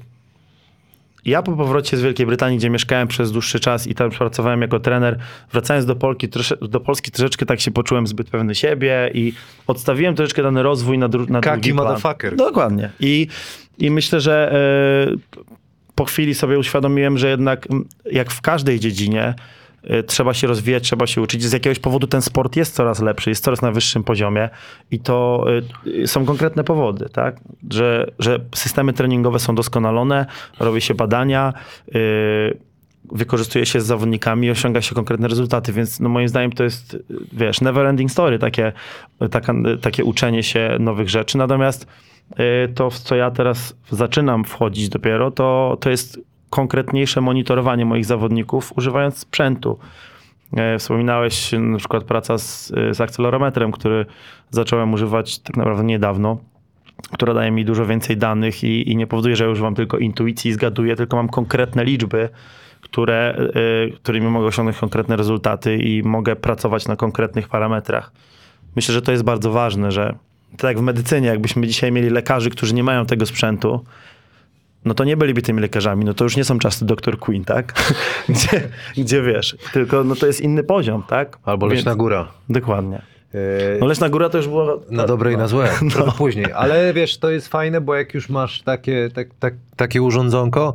ja po powrocie z Wielkiej Brytanii, gdzie mieszkałem przez dłuższy czas i tam pracowałem jako trener, wracając do Polski, trosze, do Polski troszeczkę tak się poczułem zbyt pewny siebie i odstawiłem troszeczkę dany rozwój na, dru, na Kaki drugi motherfucker. Dokładnie. I, i myślę, że yy, po chwili sobie uświadomiłem, że jednak jak w każdej dziedzinie y, trzeba się rozwijać, trzeba się uczyć. Z jakiegoś powodu ten sport jest coraz lepszy, jest coraz na wyższym poziomie i to y, y, są konkretne powody, tak? Że, że systemy treningowe są doskonalone, robi się badania, y, wykorzystuje się z zawodnikami i osiąga się konkretne rezultaty, więc no moim zdaniem to jest, y, wiesz, never ending story, takie, taka, takie uczenie się nowych rzeczy. Natomiast y, to, w co ja teraz zaczynam wchodzić dopiero, to, to jest konkretniejsze monitorowanie moich zawodników używając sprzętu. E, Wspominałeś na przykład praca z, z akcelerometrem, który zacząłem używać tak naprawdę niedawno, która daje mi dużo więcej danych i, i nie powoduje, że ja używam tylko intuicji i zgaduję, tylko mam konkretne liczby, które, y, którymi mogę osiągnąć konkretne rezultaty i mogę pracować na konkretnych parametrach. Myślę, że to jest bardzo ważne, że tak jak w medycynie, jakbyśmy dzisiaj mieli lekarzy, którzy nie mają tego sprzętu, no to nie byliby tymi lekarzami, no to już nie są czasy Dr. Queen, tak? [laughs] gdzie, gdzie wiesz, tylko no to jest inny poziom, tak? Albo Leśna Góra. Dokładnie. E, No Leśna Góra to już było... Na dobre i na złe, [laughs] trochę później. Ale wiesz, to jest fajne, bo jak już masz takie, tak, tak, takie urządzonko,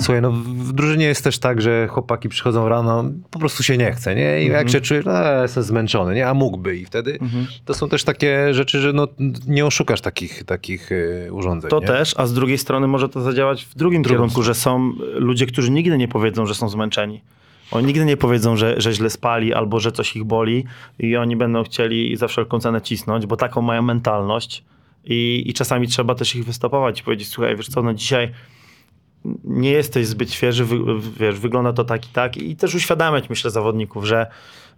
słuchaj, no w, drużynie jest też tak, że chłopaki przychodzą rano, po prostu się nie chce, nie? I jak się czujesz, no, jestem zmęczony, nie? A mógłby. I wtedy to są też takie rzeczy, że no, nie oszukasz takich, takich e, urządzeń, To nie? też, a z drugiej strony może to zadziałać w drugim kierunku, że są ludzie, którzy nigdy nie powiedzą, że są zmęczeni. Oni nigdy nie powiedzą, że, że źle spali albo że coś ich boli i oni będą chcieli za wszelką cenę cisnąć, bo taką mają mentalność i, i czasami trzeba też ich wystopować i powiedzieć, słuchaj, wiesz co, no dzisiaj nie jesteś zbyt świeży, wy, wiesz, wygląda to tak i tak i też uświadamiać, myślę, zawodników, że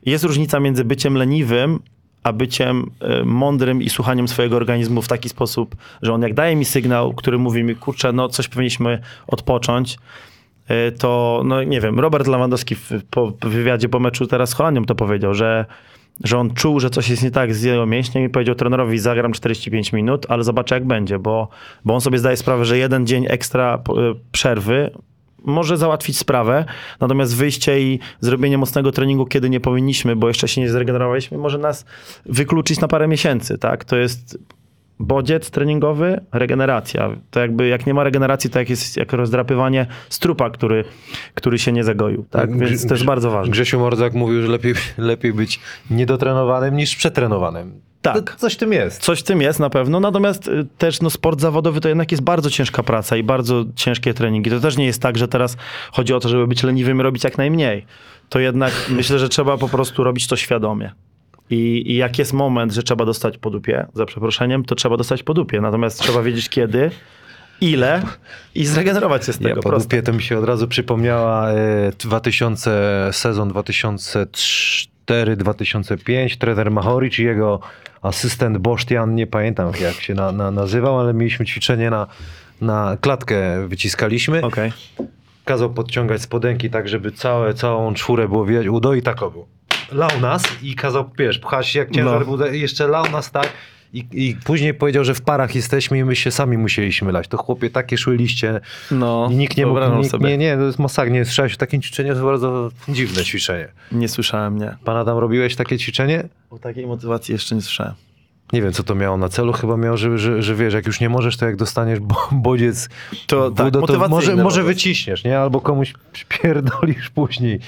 jest różnica między byciem leniwym, a byciem y, mądrym i słuchaniem swojego organizmu w taki sposób, że on jak daje mi sygnał, który mówi mi, kurczę, no coś powinniśmy odpocząć, to, no nie wiem, Robert Lewandowski w, po wywiadzie po meczu teraz z Holandią to powiedział, że, że on czuł, że coś jest nie tak z jego mięśniem i powiedział trenerowi, zagram 45 minut, ale zobaczę jak będzie, bo, bo on sobie zdaje sprawę, że jeden dzień ekstra y, przerwy może załatwić sprawę, natomiast wyjście i zrobienie mocnego treningu, kiedy nie powinniśmy, bo jeszcze się nie zregenerowaliśmy, może nas wykluczyć na parę miesięcy, tak? To jest bodziec treningowy, regeneracja. To jakby jak nie ma regeneracji, to jak jest jak rozdrapywanie strupa, który, który się nie zagoił, tak? Więc to jest bardzo ważne. Grzesiu Mordzak mówił, że lepiej, lepiej być niedotrenowanym niż przetrenowanym. Tak. Coś w tym jest. Coś w tym jest na pewno, natomiast y, też no, sport zawodowy to jednak jest bardzo ciężka praca i bardzo ciężkie treningi. To też nie jest tak, że teraz chodzi o to, żeby być leniwym i robić jak najmniej. To jednak myślę, że trzeba po prostu robić to świadomie. I, I jak jest moment, że trzeba dostać po dupie, za przeproszeniem, to trzeba dostać po dupie. Natomiast trzeba wiedzieć kiedy, ile i zregenerować się z tego. Ja po dupie to mi się od razu przypomniała e, 2000, sezon 2004-2005, trener Mahoric i jego asystent Bosztian, nie pamiętam jak się na, na, nazywał, ale mieliśmy ćwiczenie na, na klatkę wyciskaliśmy. Okej. Kazał podciągać spodenki tak, żeby całe, całą czwórę było widać udo i tak było. Lał nas i kazał, wiesz, pchać jak ciężar No. jeszcze lał nas tak. I, I później powiedział, że w parach jesteśmy i my się sami musieliśmy lać. To chłopie, takie szły liście. No, I nikt nie mógł, nikt, sobie. nie, nie, to jest masakra, nie słyszałeś o takim ćwiczeniu, to jest bardzo dziwne ćwiczenie. nie słyszałem, nie. Pan Adam, robiłeś takie ćwiczenie? O takiej motywacji jeszcze nie słyszałem. Nie wiem, co to miało na celu, chyba miało, że, że, że wiesz, jak już nie możesz, to jak dostaniesz bo, bodziec To tak, to może, może wyciśniesz, nie? Albo komuś pierdolisz później yy,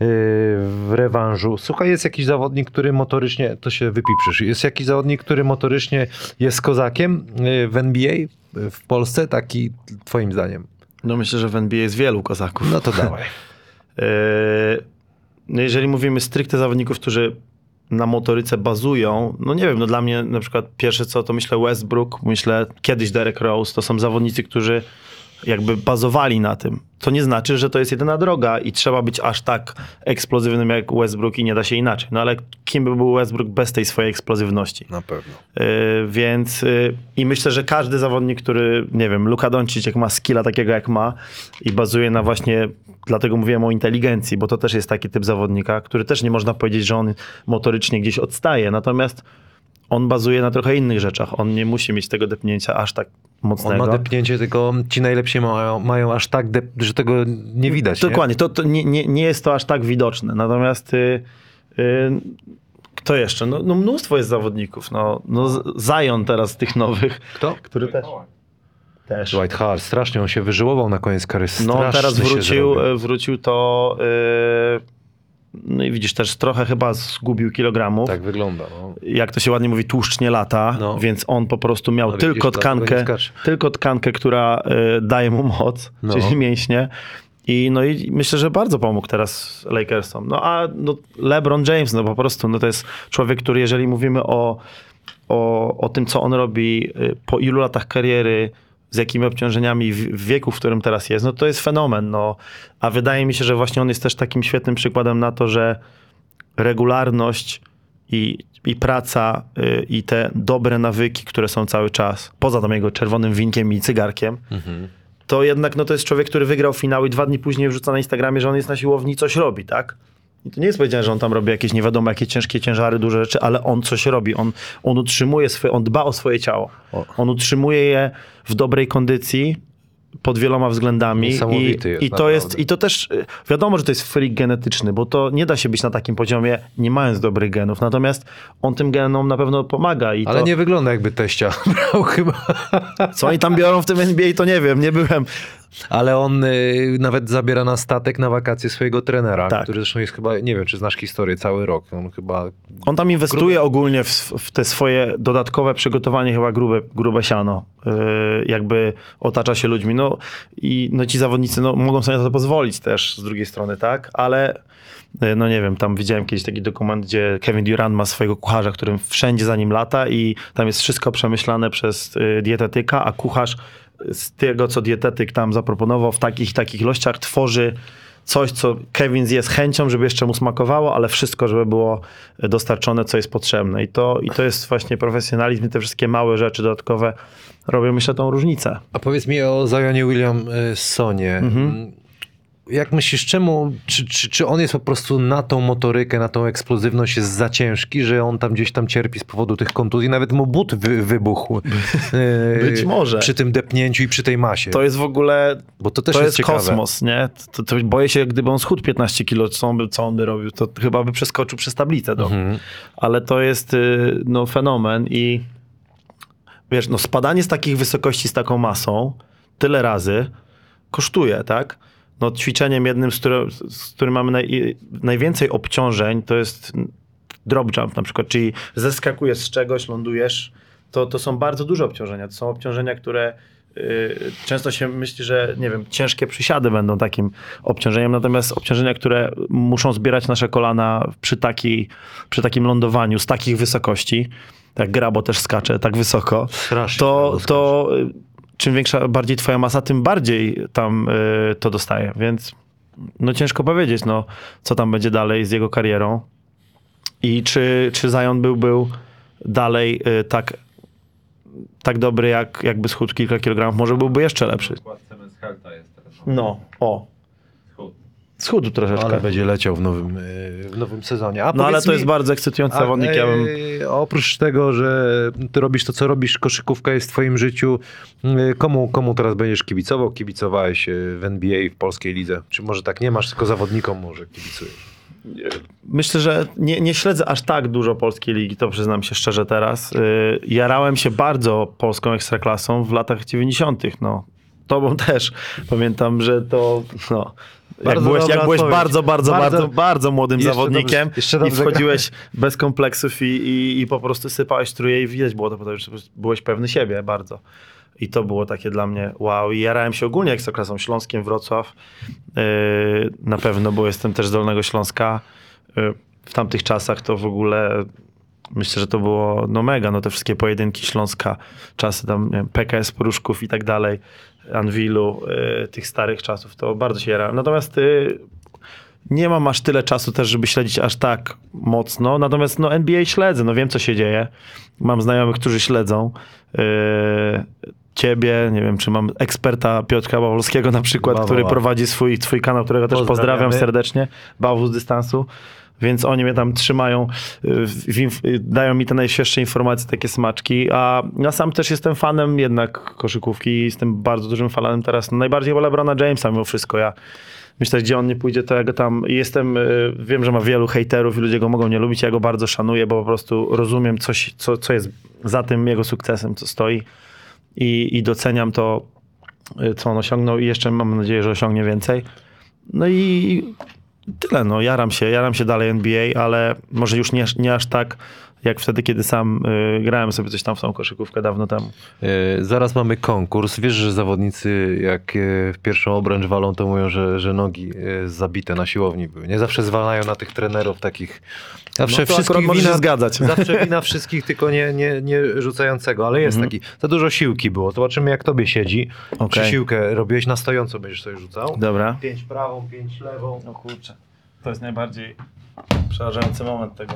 w rewanżu. Słuchaj, jest jakiś zawodnik, który motorycznie, to się wypiprzysz, jest jakiś zawodnik, który motorycznie jest kozakiem yy, w NBA w Polsce, taki twoim zdaniem? No myślę, że w NBA jest wielu kozaków. No to dawaj. Yy, [laughs] No jeżeli mówimy stricte zawodników, którzy na motoryce bazują, no nie wiem, no dla mnie na przykład pierwsze co to myślę Westbrook, myślę kiedyś Derek Rose, to są zawodnicy, którzy jakby bazowali na tym. To nie znaczy, że to jest jedyna droga i trzeba być aż tak eksplozywnym jak Westbrook i nie da się inaczej. No ale kim by był Westbrook bez tej swojej eksplozywności? Na pewno. Yy, więc yy, i myślę, że każdy zawodnik, który, nie wiem, Luka Doncic, jak ma skilla takiego jak ma i bazuje na właśnie, dlatego mówiłem o inteligencji, bo to też jest taki typ zawodnika, który też nie można powiedzieć, że on motorycznie gdzieś odstaje, natomiast on bazuje na trochę innych rzeczach. On nie musi mieć tego depnięcia aż tak On mocnego. ma depnięcie, tylko ci najlepsi mają, mają aż tak, dep, że tego nie widać. Dokładnie, to, to nie, nie, nie jest to aż tak widoczne. Natomiast y, y, kto jeszcze? No, no mnóstwo jest zawodników. No, no Zion teraz tych nowych, Nie? Kto? który też... też. Dwight Howard, strasznie on się wyżyłował na koniec kariery. No teraz wrócił, e, wrócił to... y, no i widzisz, też trochę chyba zgubił kilogramów. Tak wygląda. No. Jak to się ładnie mówi, tłuszcz nie lata, No. więc on po prostu miał No widzisz, tylko tkankę, tylko tkankę, która y, daje mu moc, No. czyli mięśnie. I, no i myślę, że bardzo pomógł teraz Lakersom. No a no, LeBron James, no po prostu, no to jest człowiek, który jeżeli mówimy o, o, o tym, co on robi y, po ilu latach kariery, z jakimi obciążeniami w, wieku, w którym teraz jest, no to jest fenomen. No. A wydaje mi się, że właśnie on jest też takim świetnym przykładem na to, że regularność i, i praca y, i te dobre nawyki, które są cały czas, poza tam jego czerwonym winkiem i cygarkiem, to jednak no, to jest człowiek, który wygrał finały i dwa dni później wrzuca na Instagramie, że on jest na siłowni i coś robi, tak? I to nie jest powiedziane, że on tam robi jakieś nie wiadomo jakie ciężkie ciężary, duże rzeczy, ale on coś robi. On, on utrzymuje swoje, on dba o swoje ciało. On utrzymuje je w dobrej kondycji pod wieloma względami. I, jest, i to naprawdę. jest I to też y, wiadomo, że to jest freak genetyczny, bo to nie da się być na takim poziomie, nie mając dobrych genów. Natomiast on tym genom na pewno pomaga. I Ale to, nie wygląda jakby teścia [laughs] brał chyba. Co oni tam biorą w tym NBA, to nie wiem, nie byłem. Ale on y, nawet zabiera na statek na wakacje swojego trenera, Tak. który zresztą jest chyba, nie wiem czy znasz historię, cały rok. On chyba On tam inwestuje ogólnie w, w te swoje dodatkowe przygotowanie, chyba grube, grube siano. Yy, jakby otacza się ludźmi. No i no, ci zawodnicy no, mogą sobie na to pozwolić też z drugiej strony, tak? Ale yy, no nie wiem, tam widziałem kiedyś taki dokument, gdzie Kevin Durant ma swojego kucharza, którym wszędzie za nim lata i tam jest wszystko przemyślane przez yy, dietetyka, a kucharz z tego, co dietetyk tam zaproponował w takich takich ilościach, tworzy coś, co Kevin zje z chęcią, żeby jeszcze mu smakowało, ale wszystko, żeby było dostarczone, co jest potrzebne. I to, i to jest właśnie profesjonalizm i te wszystkie małe rzeczy dodatkowe robią, myślę, tą różnicę. A powiedz mi o Zionie Williamsonie. Mhm. Jak myślisz, czemu, czy, czy, czy on jest po prostu na tą motorykę, na tą eksplozywność jest za ciężki, że on tam gdzieś tam cierpi z powodu tych kontuzji, nawet mu but wy, wybuchł. e, Być [laughs] może. Przy tym depnięciu i przy tej masie. To jest w ogóle, Bo to też to jest, jest, kosmos, nie? To, to boję się, gdyby on schudł 15 kilo, co on by, co on by robił, to chyba by przeskoczył przez tablicę. Do. Mhm. Ale to jest y, no, fenomen i wiesz, no, spadanie z takich wysokości z taką masą tyle razy kosztuje, tak? No, ćwiczeniem jednym, z, które, z którym mamy naj, najwięcej obciążeń, to jest drop jump na przykład, czyli zeskakujesz z czegoś, lądujesz, to, to są bardzo duże obciążenia. To są obciążenia, które y, często się myśli, że nie wiem, ciężkie przysiady będą takim obciążeniem, natomiast obciążenia, które muszą zbierać nasze kolana przy, takiej, przy takim lądowaniu z takich wysokości, tak Grabo też skacze tak wysoko, Strasznie to, to czym większa, bardziej twoja masa, tym bardziej tam y, to dostaje, więc no ciężko powiedzieć, no, co tam będzie dalej z jego karierą i czy, czy Zion był, był dalej y, tak, tak dobry, jak, jakby schudł kilka kilogramów, może byłby jeszcze lepszy. Skład Cemens Helta jest teraz. No, o. schudł troszeczkę. Ale będzie leciał w nowym, y, w nowym sezonie. A no ale to mi- jest bardzo ekscytujący zawodnik, ja bym... e, Oprócz tego, że ty robisz to, co robisz, koszykówka jest w twoim życiu, y, komu, komu teraz będziesz kibicował? Kibicowałeś w NBA, w polskiej lidze? Czy może tak nie masz, tylko zawodnikom może kibicujesz? Myślę, że nie, nie śledzę aż tak dużo polskiej ligi, to przyznam się szczerze teraz. Jarałem się bardzo polską ekstraklasą w latach 90. No, tobą też. Pamiętam, że to. No, jak byłeś, jak byłeś bardzo, bardzo, bardzo, Bardzo- młodym zawodnikiem i wchodziłeś bez kompleksów i, i, po prostu sypałeś truje i widać było to, że byłeś pewny siebie bardzo. I to było takie dla mnie wow. I jarałem się ogólnie ekstraklasą Śląskiem, Wrocław. Yy, na pewno, bo jestem też z Dolnego Śląska. Yy, w tamtych czasach to w ogóle myślę, że to było no mega, no te wszystkie pojedynki Śląska, czasy tam wiem, PKS Poruszków i tak dalej, Anwilu, yy, tych starych czasów, to bardzo się jarałem. Natomiast yy, nie mam aż tyle czasu też, żeby śledzić aż tak mocno. Natomiast no, NBA śledzę, no wiem co się dzieje. Mam znajomych, którzy śledzą. Yy, ciebie, nie wiem, czy mam eksperta Piotra Bawolskiego na przykład, który prowadzi swój, swój kanał, którego też pozdrawiam serdecznie, Bawu z dystansu. Więc oni mnie tam trzymają, inf- yy, dają mi te najświeższe informacje, takie smaczki, a ja sam też jestem fanem jednak koszykówki i jestem bardzo dużym fanem teraz, no, najbardziej wolę Brona Jamesa mimo wszystko, ja Myślę, gdzie on nie pójdzie, to ja go tam jestem. y, Wiem, że ma wielu hejterów i ludzie go mogą nie lubić. Ja go bardzo szanuję, bo po prostu rozumiem coś, co, co jest za tym jego sukcesem, co stoi i, i doceniam to, y, co on osiągnął i jeszcze mam nadzieję, że osiągnie więcej. No i tyle, no jaram się, jaram się dalej NBA, ale może już nie, nie aż tak, jak wtedy, kiedy sam y, grałem sobie coś tam w tą koszykówkę dawno temu. E, Zaraz mamy konkurs. Wiesz, że zawodnicy jak e, w pierwszą obręcz walą, to mówią, że, że nogi e, zabite na siłowni były. Nie zawsze zwalają na tych trenerów takich. Zawsze No możesz się zgadzać. [laughs] Zawsze wina wszystkich, tylko nie, nie, nie rzucającego, ale jest taki. Za dużo siłki było. Zobaczymy, jak tobie siedzi. Okej. Czy siłkę robiłeś na stojąco, będziesz sobie rzucał? Dobra. Pięć prawą, pięć lewą. No kurczę, to jest najbardziej przerażający moment tego.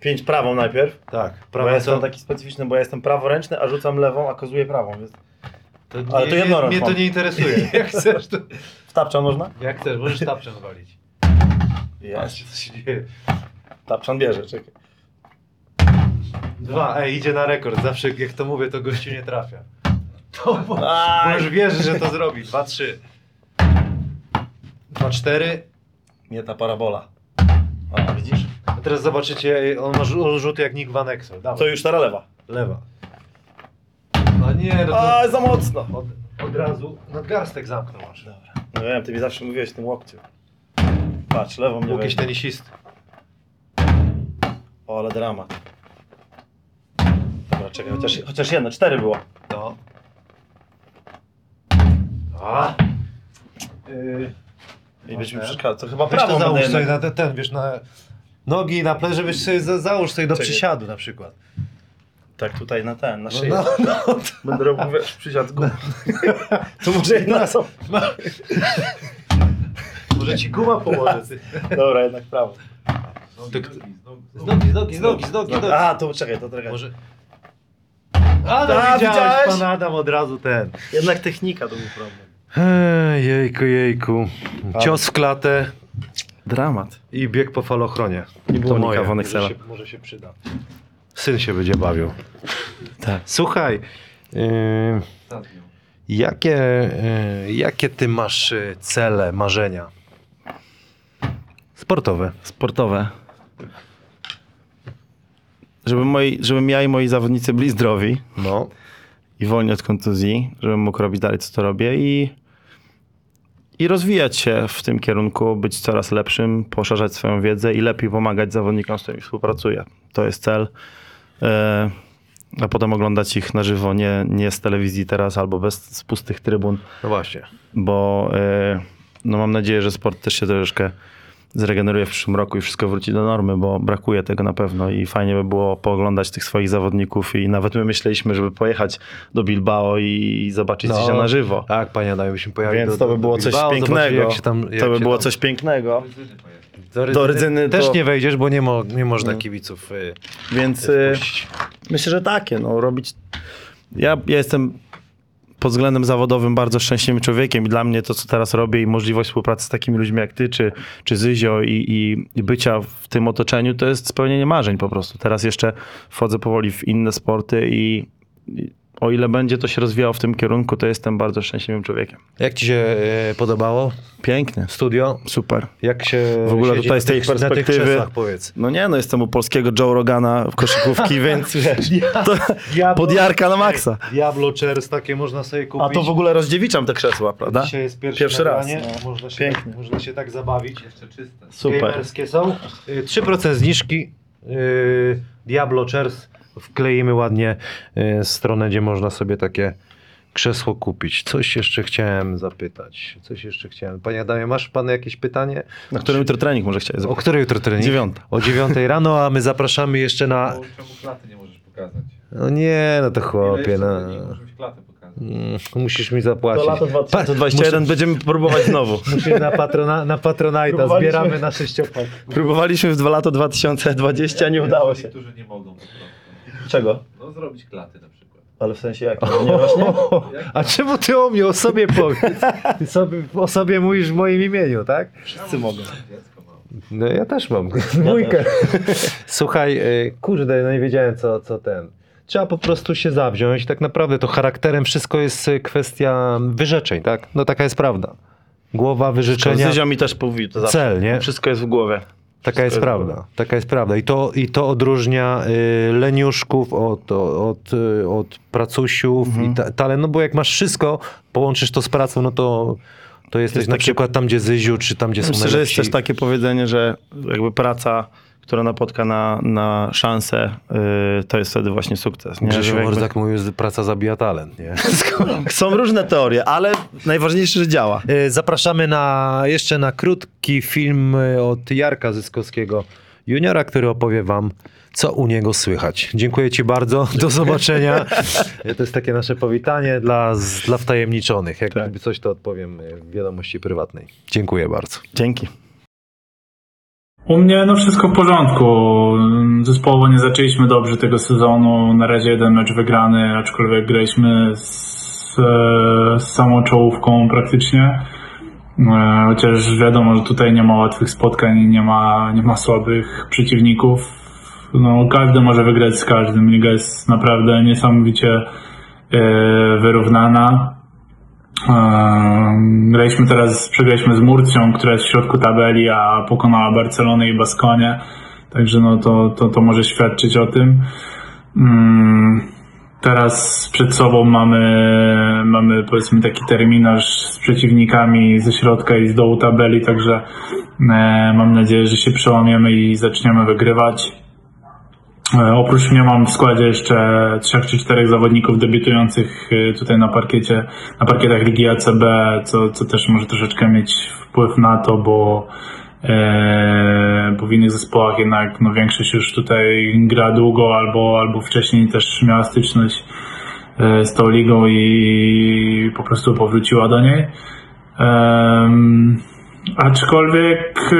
Pięć prawą najpierw. Tak, Bo ja jestem co? taki specyficzny, bo ja jestem praworęczny, a rzucam lewą, a kozuję prawą. Więc... To Ale to jednorącz Mnie to mam. nie interesuje. [laughs] Jak chcesz, to... W tapczan można? Jak chcesz, możesz tapczan walić. Jest. Patrz, co się dzieje. Tapczan bierze, czekaj. Dwa, ej, idzie na rekord. Zawsze jak to mówię, to gościu nie trafia. To bo, bo już wierzy, że to zrobi. Dwa, trzy. Dwa, cztery. Nie ta parabola. A, widzisz? A teraz zobaczycie, on ma rzu- rzuty jak Nick Van Exel. Dawaj. To już ta lewa. Lewa. A nie, no to A, za mocno. od, od razu nadgarstek zamknął masz. Dobra. No wiem, ty mi zawsze mówiłeś o tym łokciu. Patrz, lewą nie Jakiś weźmie. tenisisty. O, ale dramat. Dobra, czekaj, chociaż, chociaż jedno, cztery było. No. A. Yy, I mi Okej. To chyba weź prawą to będę załóż sobie na ten, ten, wiesz, na nogi, na pleże, wiesz, sobie za, załóż sobie do Czekaj. przysiadu na przykład. Tak, tutaj na ten, na No, szyję. no, no, Będę robił, wiesz, przysiad z gumy. [laughs] To może jedna są. Może ci guma pomoże. Ty. Dobra, jednak prawo. To kto- Z nogi, z nogi, z nogi, z nogi. z nogi. A, to czekaj, to czekaj. Może... A, no A, widziałeś, widziałeś? pan Adam od razu ten. Jednak technika to był problem. Ej, jejku, jejku. Cios w klatę Dramat. i bieg po falochronie. Nie było to moje. von Może się, może się przyda. Syn się będzie bawił. Tak. Słuchaj, yy, jakie, yy, jakie ty masz yy, cele, marzenia? Sportowe. Sportowe. Żeby moi, żebym ja i moi zawodnicy byli zdrowi No. i wolni od kontuzji, żebym mógł robić dalej, co to robię i, i rozwijać się w tym kierunku, być coraz lepszym, poszerzać swoją wiedzę i lepiej pomagać zawodnikom, z którymi współpracuję. To jest cel. E, A potem oglądać ich na żywo, nie, nie z telewizji teraz albo bez z pustych trybun, No właśnie. bo e, no mam nadzieję, że sport też się troszeczkę zregeneruje w przyszłym roku i wszystko wróci do normy, bo brakuje tego na pewno i fajnie by było pooglądać tych swoich zawodników i nawet my myśleliśmy, żeby pojechać do Bilbao i zobaczyć coś na żywo. Tak, panie Adamu, byśmy pojechali Więc do, to by było coś Bilbao, zobaczyli, pięknego. Jak się tam, jak to by się było tam... coś pięknego. Do Rydzyny, do Rydzyny też to- nie wejdziesz, bo nie, mo, nie można kibiców y, Więc y, wpuścić. myślę, że takie, no robić. Ja, ja jestem pod względem zawodowym bardzo szczęśliwym człowiekiem i dla mnie to, co teraz robię i możliwość współpracy z takimi ludźmi jak ty, czy, czy Zyzio i, i, i bycia w tym otoczeniu, to jest spełnienie marzeń po prostu. Teraz jeszcze wchodzę powoli w inne sporty i, i o ile będzie to się rozwijało w tym kierunku, to jestem bardzo szczęśliwym człowiekiem. Jak ci się y, podobało Pięknie, studio? super. Jak się W ogóle tutaj z tej tych, na tych perspektywy- krzesłach, powiedz. No nie, no jestem u polskiego Joe Rogana w koszykówki, [laughs] więc wiesz, [laughs] to podjarka na maksa. Diablo Chairs takie można sobie kupić. A to w ogóle rozdziewiczam te krzesła, prawda? Dzisiaj jest pierwszy, Pierwszy raz, no. Można się, Pięknie. można się tak zabawić. Jeszcze czyste. Super. Gamerskie są. Y, 3% zniżki. y, Diablo Chairs. Wkleimy ładnie y, stronę, gdzie można sobie takie krzesło kupić. Coś jeszcze chciałem zapytać. Coś jeszcze chciałem. Panie Adamie, masz pan jakieś pytanie? Na którym jutro trening może chciałeś O zapytać? której jutro trening? Dziewiąta. O dziewiątej rano, a my zapraszamy jeszcze na... Bo czemu klaty nie możesz pokazać? No nie, no to chłopie, no. Możesz. Mm, Musisz mi zapłacić. To lato 2021 będziemy próbować znowu. [laughs] Musisz na, patrona, na Patronite'a. Zbieramy na sześciopak. Próbowaliśmy w dwa lata 2020, nie udało się. Niektórzy nie mogą po prostu. Czego? No zrobić klaty na przykład. Ale w sensie jak? Nie rośnie? [laughs] A czemu ty o mnie, o sobie powiedz? Ty sobie, o sobie mówisz w moim imieniu, tak? Wszyscy mogą. Dziecko. No ja też mam. Dwójkę. Słuchaj, y, kurde, no nie wiedziałem co, co ten. Trzeba po prostu się zawziąć. Tak naprawdę to charakterem wszystko jest y, kwestia wyrzeczeń, tak? No taka jest prawda. Głowa, wyrzeczenia, Zyzio mi też mówił to zawsze. cel, nie? Wszystko jest w głowie. Taka jest prawda. Taka jest prawda. I to, i to odróżnia y, leniuszków od, od, y, od pracusiów Mhm. i ta, talent. No bo jak masz wszystko, połączysz to z pracą, no to, to jesteś Jest na takie- przykład tam, gdzie Zyziu, czy tam, gdzie są Myślę, że jest najlepsi. też takie powiedzenie, że jakby praca, która napotka na, na szansę, yy, to jest wtedy właśnie sukces. Nie? Grzesiu jakby- Orzak mówił, że praca zabija talent. Nie? [laughs] Są różne teorie, ale najważniejsze, że działa. Y, Zapraszamy na, jeszcze na krótki film y, od Jarka Zyskowskiego juniora, który opowie wam, co u niego słychać. Dziękuję ci bardzo. Do [laughs] zobaczenia. Y, to jest takie nasze powitanie dla, dla wtajemniczonych. Jak Tak. coś, to odpowiem w wiadomości prywatnej. Dziękuję bardzo. Dzięki. U mnie no wszystko w porządku. Zespołowo nie zaczęliśmy dobrze tego sezonu. Na razie jeden mecz wygrany, aczkolwiek graliśmy z, z samą czołówką praktycznie. E, Chociaż wiadomo, że tutaj nie ma łatwych spotkań nie ma, nie ma słabych przeciwników. No, każdy może wygrać z każdym. Liga jest naprawdę niesamowicie e, wyrównana. Graliśmy teraz, przegraliśmy z Murcją, która jest w środku tabeli, a pokonała Barcelonę i Baskonię. Także no to, to, to może świadczyć o tym. Teraz przed sobą mamy, mamy powiedzmy taki terminarz z przeciwnikami ze środka i z dołu tabeli, także e, mam nadzieję, że się przełamiemy i zaczniemy wygrywać. E, Oprócz mnie mam w składzie jeszcze trzech czy czterech zawodników debiutujących e, tutaj na parkiecie, na parkietach Ligi ACB, co, co też może troszeczkę mieć wpływ na to, bo, e, bo w innych zespołach jednak no, większość już tutaj gra długo albo, albo wcześniej też miała styczność e, z tą ligą i po prostu powróciła do niej. Em, Aczkolwiek e,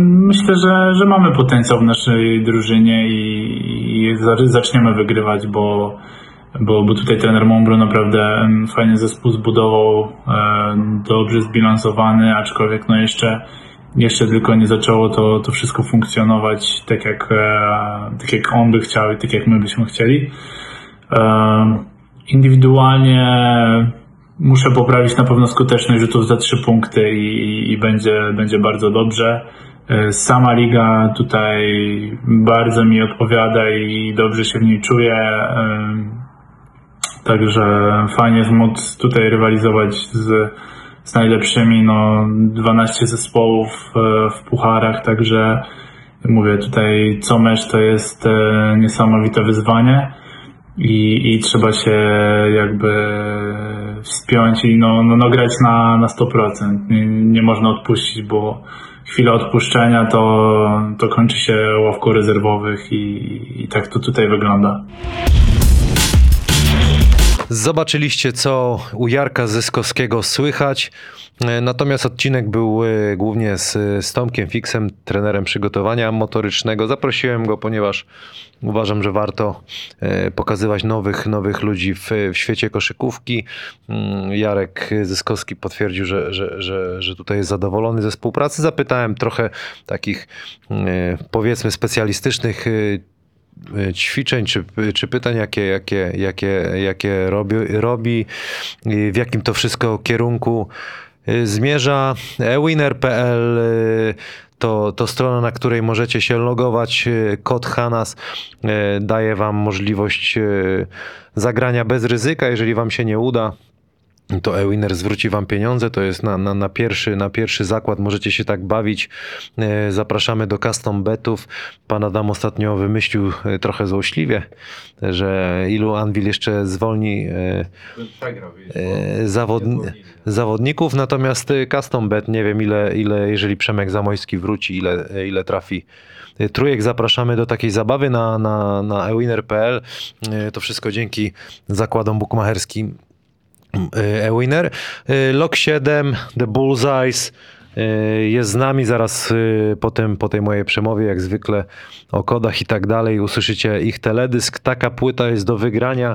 myślę, że, że mamy potencjał w naszej drużynie i, i za- zaczniemy wygrywać, bo, bo, bo tutaj trener Mombro naprawdę fajny zespół zbudował, e, dobrze zbilansowany, aczkolwiek no jeszcze, jeszcze tylko nie zaczęło to, to wszystko funkcjonować tak jak, e, tak jak on by chciał i tak jak my byśmy chcieli. E, Indywidualnie muszę poprawić na pewno skuteczność rzutów za trzy punkty i, i będzie, będzie bardzo dobrze. E, Sama liga tutaj bardzo mi odpowiada i dobrze się w niej czuję. e, Także fajnie móc tutaj rywalizować z, z najlepszymi, no 12 zespołów e, w pucharach, także mówię tutaj co mecz to jest niesamowite wyzwanie i, i trzeba się jakby wspiąć i no, no, no grać na, na 100%. Nie, nie można odpuścić, bo chwila odpuszczenia to, to kończy się ławką rezerwowych i, i tak to tutaj wygląda. Zobaczyliście, co u Jarka Zyskowskiego słychać. E, Natomiast odcinek był e, głównie z, z Tomkiem Fixem, trenerem przygotowania motorycznego. Zaprosiłem go, ponieważ uważam, że warto e, pokazywać nowych, nowych ludzi w, w świecie koszykówki. Mm, Jarek Zyskowski potwierdził, że, że, że, że tutaj jest zadowolony ze współpracy. Zapytałem trochę takich, powiedzmy, specjalistycznych ćwiczeń czy, czy pytań, jakie, jakie, jakie, jakie robi, robi, w jakim to wszystko kierunku y, zmierza. ewinner.pl y, to, to strona, na której możecie się logować. Kod Hanas daje wam możliwość zagrania bez ryzyka, jeżeli wam się nie uda to Ewiner zwróci wam pieniądze, to jest na, na, na, pierwszy, na pierwszy zakład, możecie się tak bawić. E, Zapraszamy do custom betów. Pan Adam ostatnio wymyślił e, trochę złośliwie, że ilu Anvil jeszcze zwolni e, zawod, zawodników, natomiast custom bet, nie wiem ile, ile jeżeli Przemek Zamojski wróci, ile, ile trafi. Trójek zapraszamy do takiej zabawy na, na, na ewinner.pl. To wszystko dzięki zakładom bukmacherskim e, Ewiner. E, Lok 7, The Bullseyes e, jest z nami zaraz e, po, tym, po tej mojej przemowie, jak zwykle o kodach i tak dalej. Usłyszycie ich teledysk. Taka płyta jest do wygrania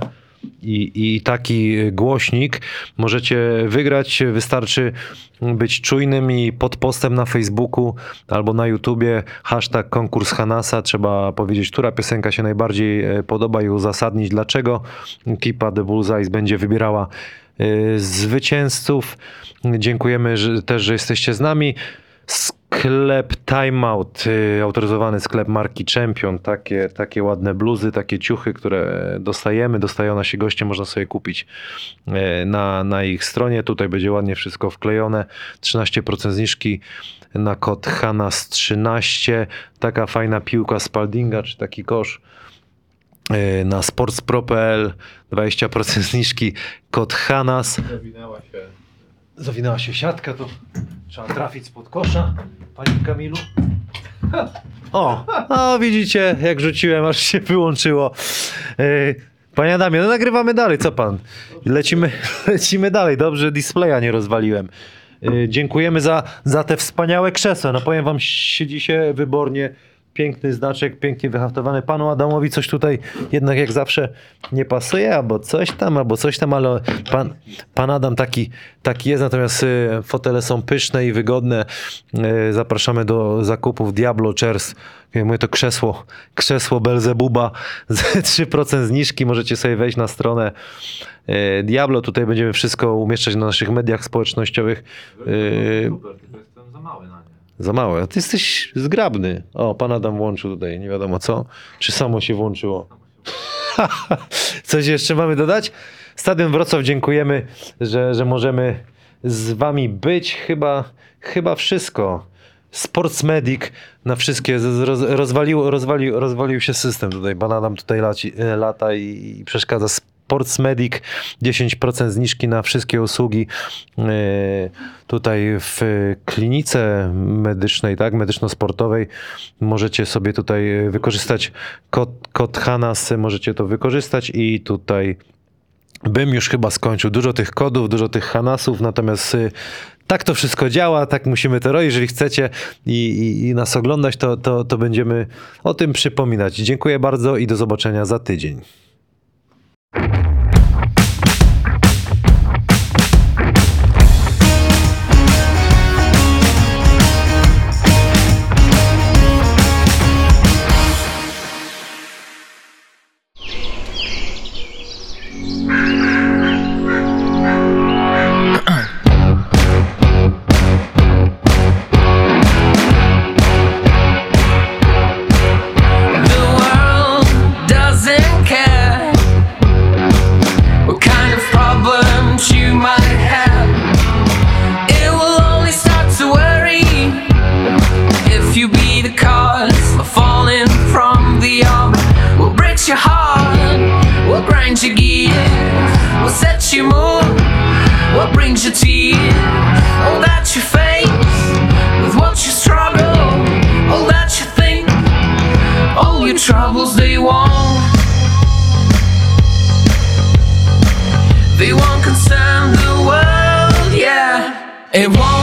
i, i taki głośnik możecie wygrać. Wystarczy być czujnym i pod postem na Facebooku albo na YouTubie hashtag konkurs Hanasa. Trzeba powiedzieć, która piosenka się najbardziej e, podoba i uzasadnić dlaczego. Ekipa The Bullseyes będzie wybierała e, zwycięzców. Dziękujemy że, też, że jesteście z nami. Sklep Timeout, y, autoryzowany sklep marki Champion. Takie, takie ładne bluzy, takie ciuchy, które dostajemy, dostają nasi goście, można sobie kupić e, na, na ich stronie. Tutaj będzie ładnie wszystko wklejone. 13% zniżki na kod HANAS13. Taka fajna piłka Spaldinga, czy taki kosz na sportspro.pl 20% zniżki, kod HANAS. Zawinęła się. Zawinęła się siatka, to trzeba trafić spod kosza, panie Kamilu. [laughs] O, a widzicie, jak rzuciłem, aż się wyłączyło. Yy, Panie Adamie, no nagrywamy dalej, co pan? Lecimy, [laughs] lecimy dalej, dobrze displaya nie rozwaliłem. Yy, dziękujemy za, za te wspaniałe krzesła. No powiem wam, siedzi się wybornie. Piękny znaczek, pięknie wyhaftowany. Panu Adamowi coś tutaj jednak jak zawsze nie pasuje, albo coś tam, albo coś tam, ale pan, pan Adam taki, taki jest, natomiast y, fotele są pyszne i wygodne. Y, Zapraszamy do zakupów Diablo Chairs. Mówię to krzesło, krzesło Belzebuba z [laughs] 3% zniżki. Możecie sobie wejść na stronę y, Diablo. Tutaj będziemy wszystko umieszczać na naszych mediach społecznościowych. Tylko jestem za mały. Za małe. Ty jesteś zgrabny. O, pan Adam włączył tutaj, nie wiadomo co. Czy samo się włączyło? [laughs] Coś jeszcze mamy dodać? Stadion Wrocław, dziękujemy, że, że możemy z wami być. Chyba, chyba wszystko. Sports Medic na wszystkie roz, rozwalił, rozwalił, rozwalił się system tutaj. Pan Adam tutaj laci, e, lata i, i przeszkadza. Sports Medic 10% zniżki na wszystkie usługi e, tutaj w klinice medycznej, tak, medyczno-sportowej. Możecie sobie tutaj wykorzystać kod, kod HANAS, możecie to wykorzystać i tutaj bym już chyba skończył. Dużo tych kodów, dużo tych Hanasów, natomiast y, tak to wszystko działa, tak musimy to robić. Jeżeli chcecie i, i, i nas oglądać, to, to, to będziemy o tym przypominać. Dziękuję bardzo i do zobaczenia za tydzień. you more? What brings you to you? All that you face, with what you struggle, all that you think, all your troubles they won't. They won't concern the world, yeah. It won't.